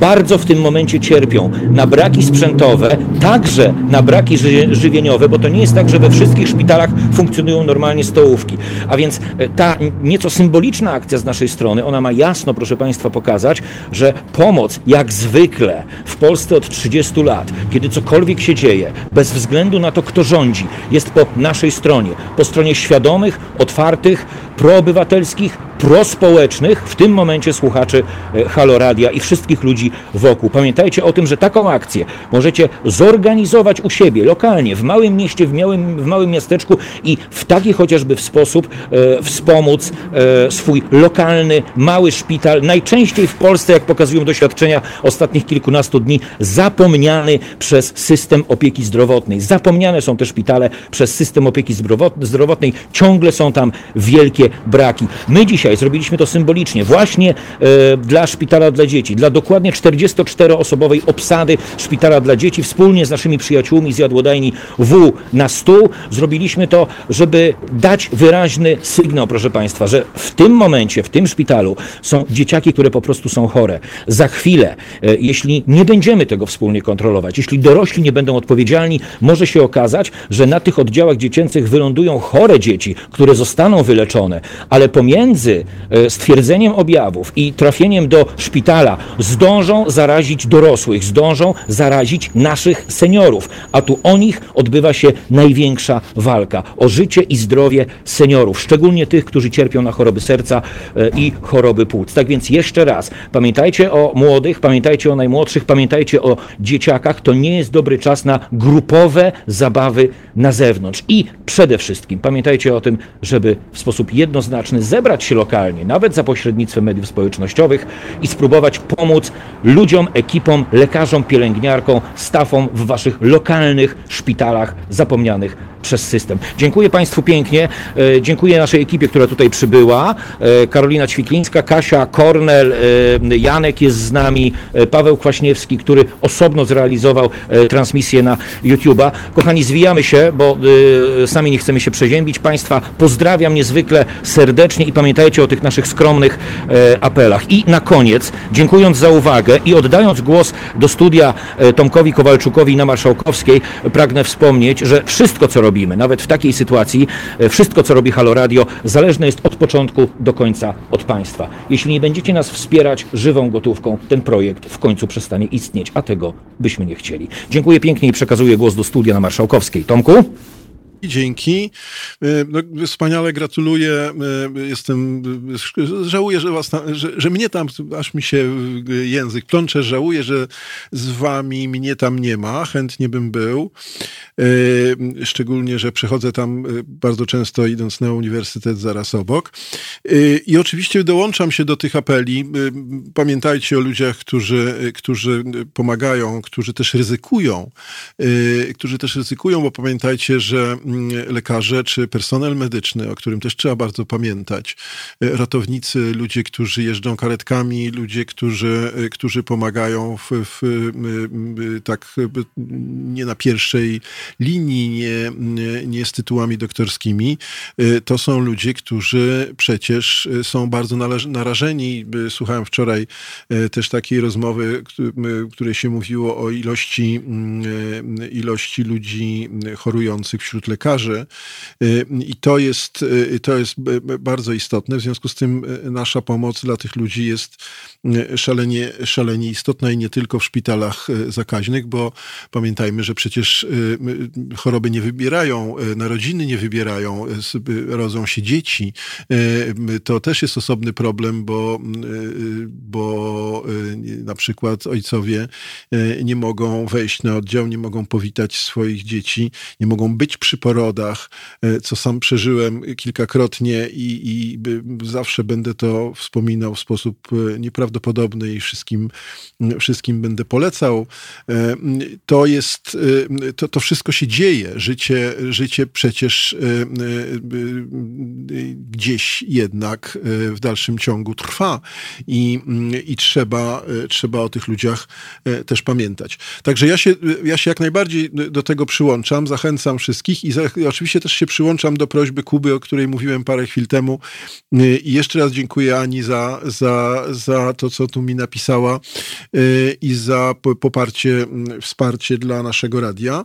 bardzo w tym momencie cierpią na braki sprzętowe, także na braki ży żywieniowe, bo to nie jest tak, że we wszystkich szpitalach funkcjonują normalnie stołówki. A więc e, ta nieco symboliczna akcja z naszej strony, ona ma jasno, proszę Państwa, pokazać, że pomoc, jak zwykle w Polsce od 30 lat, kiedy cokolwiek się dzieje, bez względu na to, kto rządzi, jest po naszej stronie, po stronie świadomych, otwartych, proobywatelskich, prospołecznych, w tym momencie słuchaczy e, Halo Radia i wszystkich ludzi wokół. Pamiętajcie o tym, że taką akcję możecie zorganizować u siebie, lokalnie, w małym mieście, w małym, w małym miasteczku i w taki chociażby w sposób e, wspomóc e, swój lokalny, mały szpital, najczęściej w Polsce, jak pokazują doświadczenia ostatnich kilkunastu dni, zapomniany przez system opieki zdrowotnej. Zapomniane są te szpitale przez system opieki zdrowot- zdrowotnej. Ciągle są tam wielkie braki. My dzisiaj zrobiliśmy to symbolicznie, właśnie e, dla Szpitala dla Dzieci, dla dokładnie 44-osobowej obsady Szpitala dla Dzieci, wspólnie z naszymi przyjaciółmi z jadłodajni W na stół. Zrobiliśmy to, żeby dać wyraźny sygnał, proszę Państwa, że w tym momencie, w tym szpitalu są dzieciaki, które po prostu są chore. Za chwilę, e, jeśli nie będziemy tego wspólnie kontrolować, jeśli dorośli nie będą odpowiedzialni, może się okazać, że na tych oddziałach dziecięcych wylądują chore dzieci, które zostaną wyleczone, ale pomiędzy e, stwierdzeniem objawów i trafieniem do szpitala zdążą zarazić dorosłych, zdążą zarazić naszych seniorów, a tu o nich odbywa się największa walka o życie i zdrowie seniorów, szczególnie tych, którzy cierpią na choroby serca e, i choroby płuc. Tak więc jeszcze raz, pamiętajcie o młodych, pamiętajcie o najmłodszych, pamiętajcie o dzieciakach. To nie jest dobry czas na grupowe zabawy na zewnątrz. I przede wszystkim pamiętajcie o tym, żeby w sposób jednoznaczny zebrać się lokalnie, nawet za pośrednictwem mediów społecznościowych i spróbować pomóc ludziom, ekipom, lekarzom, pielęgniarkom, stafom w waszych lokalnych szpitalach zapomnianych przez system. Dziękuję Państwu pięknie, dziękuję naszej ekipie, która tutaj przybyła. Karolina Ćwiklińska, Kasia, Kornel, Janek jest z nami, Paweł Kwaśniewski, który osobno zrealizował transmisję na YouTube'a. Kochani, zwijamy się, bo sami nie chcemy się przeziębić. Państwa pozdrawiam niezwykle serdecznie i pamiętajcie o tych naszych skromnych apelach. I na koniec, dziękując za uwagę i oddając głos do studia e, Tomkowi Kowalczukowi na Marszałkowskiej, pragnę wspomnieć, że wszystko, co robimy, nawet w takiej sytuacji, e, wszystko, co robi Halo Radio, zależne jest od początku do końca od Państwa. Jeśli nie będziecie nas wspierać żywą gotówką, ten projekt w końcu przestanie istnieć, a tego byśmy nie chcieli. Dziękuję pięknie i przekazuję głos do studia na Marszałkowskiej. Tomku? Dzięki. E, no, wspaniale gratuluję. E, jestem, żałuję, że, was tam, że, że, mnie tam, aż mi się język plącze, żałuję, że z wami mnie tam nie ma. Chętnie bym był. Szczególnie, że przechodzę tam bardzo często idąc na uniwersytet zaraz obok. I oczywiście dołączam się do tych apeli. Pamiętajcie o ludziach, którzy, którzy pomagają, którzy też ryzykują, którzy też ryzykują, bo pamiętajcie, że lekarze czy personel medyczny, o którym też trzeba bardzo pamiętać, e, ratownicy, ludzie, którzy jeżdżą karetkami, ludzie, którzy, e, którzy pomagają w, w, tak nie na pierwszej linii, nie, nie z tytułami doktorskimi. E, to są ludzie, którzy przecież są bardzo narażeni. Słuchałem wczoraj też takiej rozmowy, której się mówiło o ilości, ilości ludzi chorujących wśród lekarzy y, i to jest, y, to jest bardzo istotne. W związku z tym y, nasza pomoc dla tych ludzi jest szalenie, szalenie istotna i nie tylko w szpitalach zakaźnych, bo pamiętajmy, że przecież choroby nie wybierają, narodziny nie wybierają, rodzą się dzieci. To też jest osobny problem, bo, bo na przykład ojcowie nie mogą wejść na oddział, nie mogą powitać swoich dzieci, nie mogą być przy porodach, e, co sam przeżyłem kilkakrotnie i, i zawsze będę to wspominał w sposób e, nieprawdopodobny i wszystkim, wszystkim będę polecał. E, to jest, to, to wszystko się dzieje. Życie, życie przecież gdzieś jednak w dalszym ciągu trwa i, i trzeba, trzeba o tych ludziach też pamiętać. Także ja się, ja się jak najbardziej do tego przyłączam, zachęcam wszystkich i i oczywiście też się przyłączam do prośby Kuby, o której mówiłem parę chwil temu. I jeszcze raz dziękuję Ani za, za, za to, co tu mi napisała y, i za poparcie, mm, wsparcie dla naszego radia.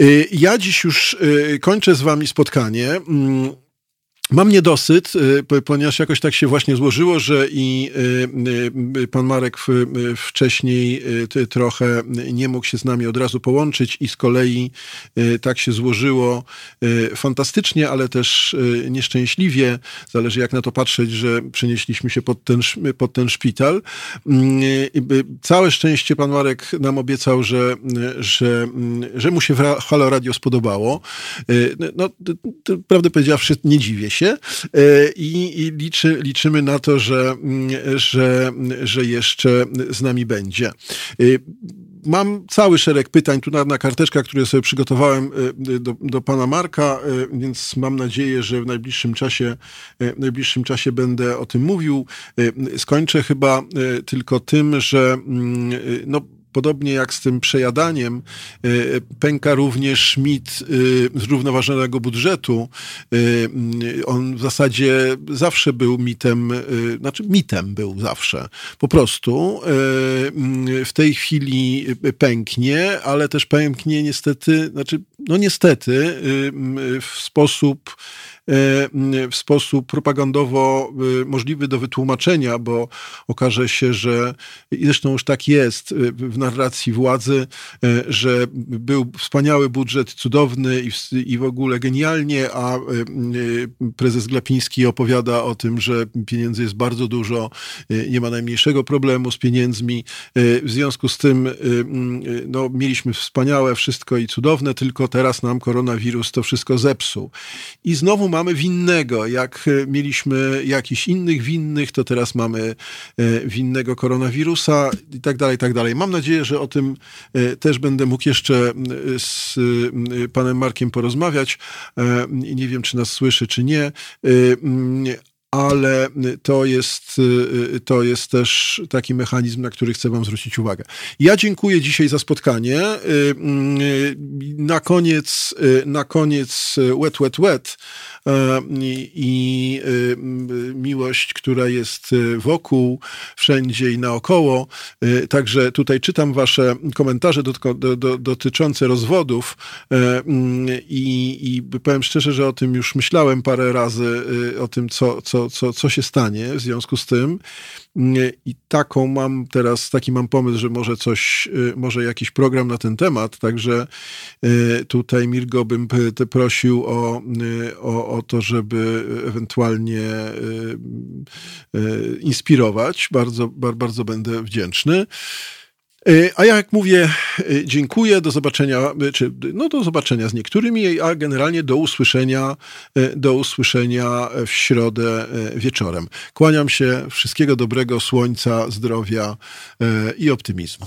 Y, ja dziś już kończę z wami spotkanie. Mm, Mam niedosyt, y, ponieważ jakoś tak się właśnie złożyło, że i y, y, pan Marek wcześniej trochę nie mógł się z nami od razu połączyć i z kolei tak się złożyło fantastycznie, ale też nieszczęśliwie. Zależy jak na to patrzeć, że przenieśliśmy się pod ten, pod ten szpital. Całe szczęście pan Marek nam obiecał, że, że, że mu się Halo Radio spodobało. No, prawdę powiedziawszy, nie dziwię się się e, i, i liczy, liczymy na to, że, że, że jeszcze z nami będzie. E, mam cały szereg pytań tu na, na karteczkach, które sobie przygotowałem e, do, do pana Marka, więc mam nadzieję, że w najbliższym czasie, w najbliższym czasie będę o tym mówił. Skończę chyba tylko tym, że no, Podobnie jak z tym przejadaniem, y, pęka również mit y, zrównoważonego budżetu. Y, on w zasadzie zawsze był mitem, znaczy mitem był zawsze. Po prostu w tej chwili pęknie, ale też pęknie niestety, znaczy, no niestety w sposób E, w sposób propagandowo e, możliwy do wytłumaczenia, bo okaże się, że i zresztą już tak jest e, w narracji władzy, że był wspaniały budżet, cudowny i w, i w ogóle genialnie, a prezes Glapiński opowiada o tym, że pieniędzy jest bardzo dużo, nie ma najmniejszego problemu z pieniędzmi. W związku z tym no, mieliśmy wspaniałe wszystko i cudowne, tylko teraz nam koronawirus to wszystko zepsuł. I znowu mamy winnego. Jak e, mieliśmy jakichś innych winnych, to teraz mamy e, winnego koronawirusa i tak dalej, tak dalej. Mam nadzieję, nadzieję, że o tym też będę mógł jeszcze z panem Markiem porozmawiać. Nie wiem, czy nas słyszy, czy nie ale to jest, y, to jest też taki mechanizm, na który chcę Wam zwrócić uwagę. Ja dziękuję dzisiaj za spotkanie. Y, y, na koniec, na koniec wet, wet, wet i, i miłość, która jest wokół, wszędzie i naokoło. Także tutaj czytam Wasze komentarze do, do, do, dotyczące rozwodów i, i powiem szczerze, że o tym już myślałem parę razy, o tym, co, co co, co, się stanie w związku z tym. I taką mam teraz, taki mam pomysł, że może coś, y, może jakiś program na ten temat, także y, tutaj Mirgo bym prosił o, y, o, o to, żeby ewentualnie inspirować. Bardzo, bardzo będę wdzięczny. E, a ja, jak mówię, e, dziękuję, do zobaczenia, e, czy no do zobaczenia z niektórymi, a generalnie do usłyszenia, do usłyszenia w środę wieczorem. Kłaniam się, wszystkiego dobrego, słońca, zdrowia i optymizmu.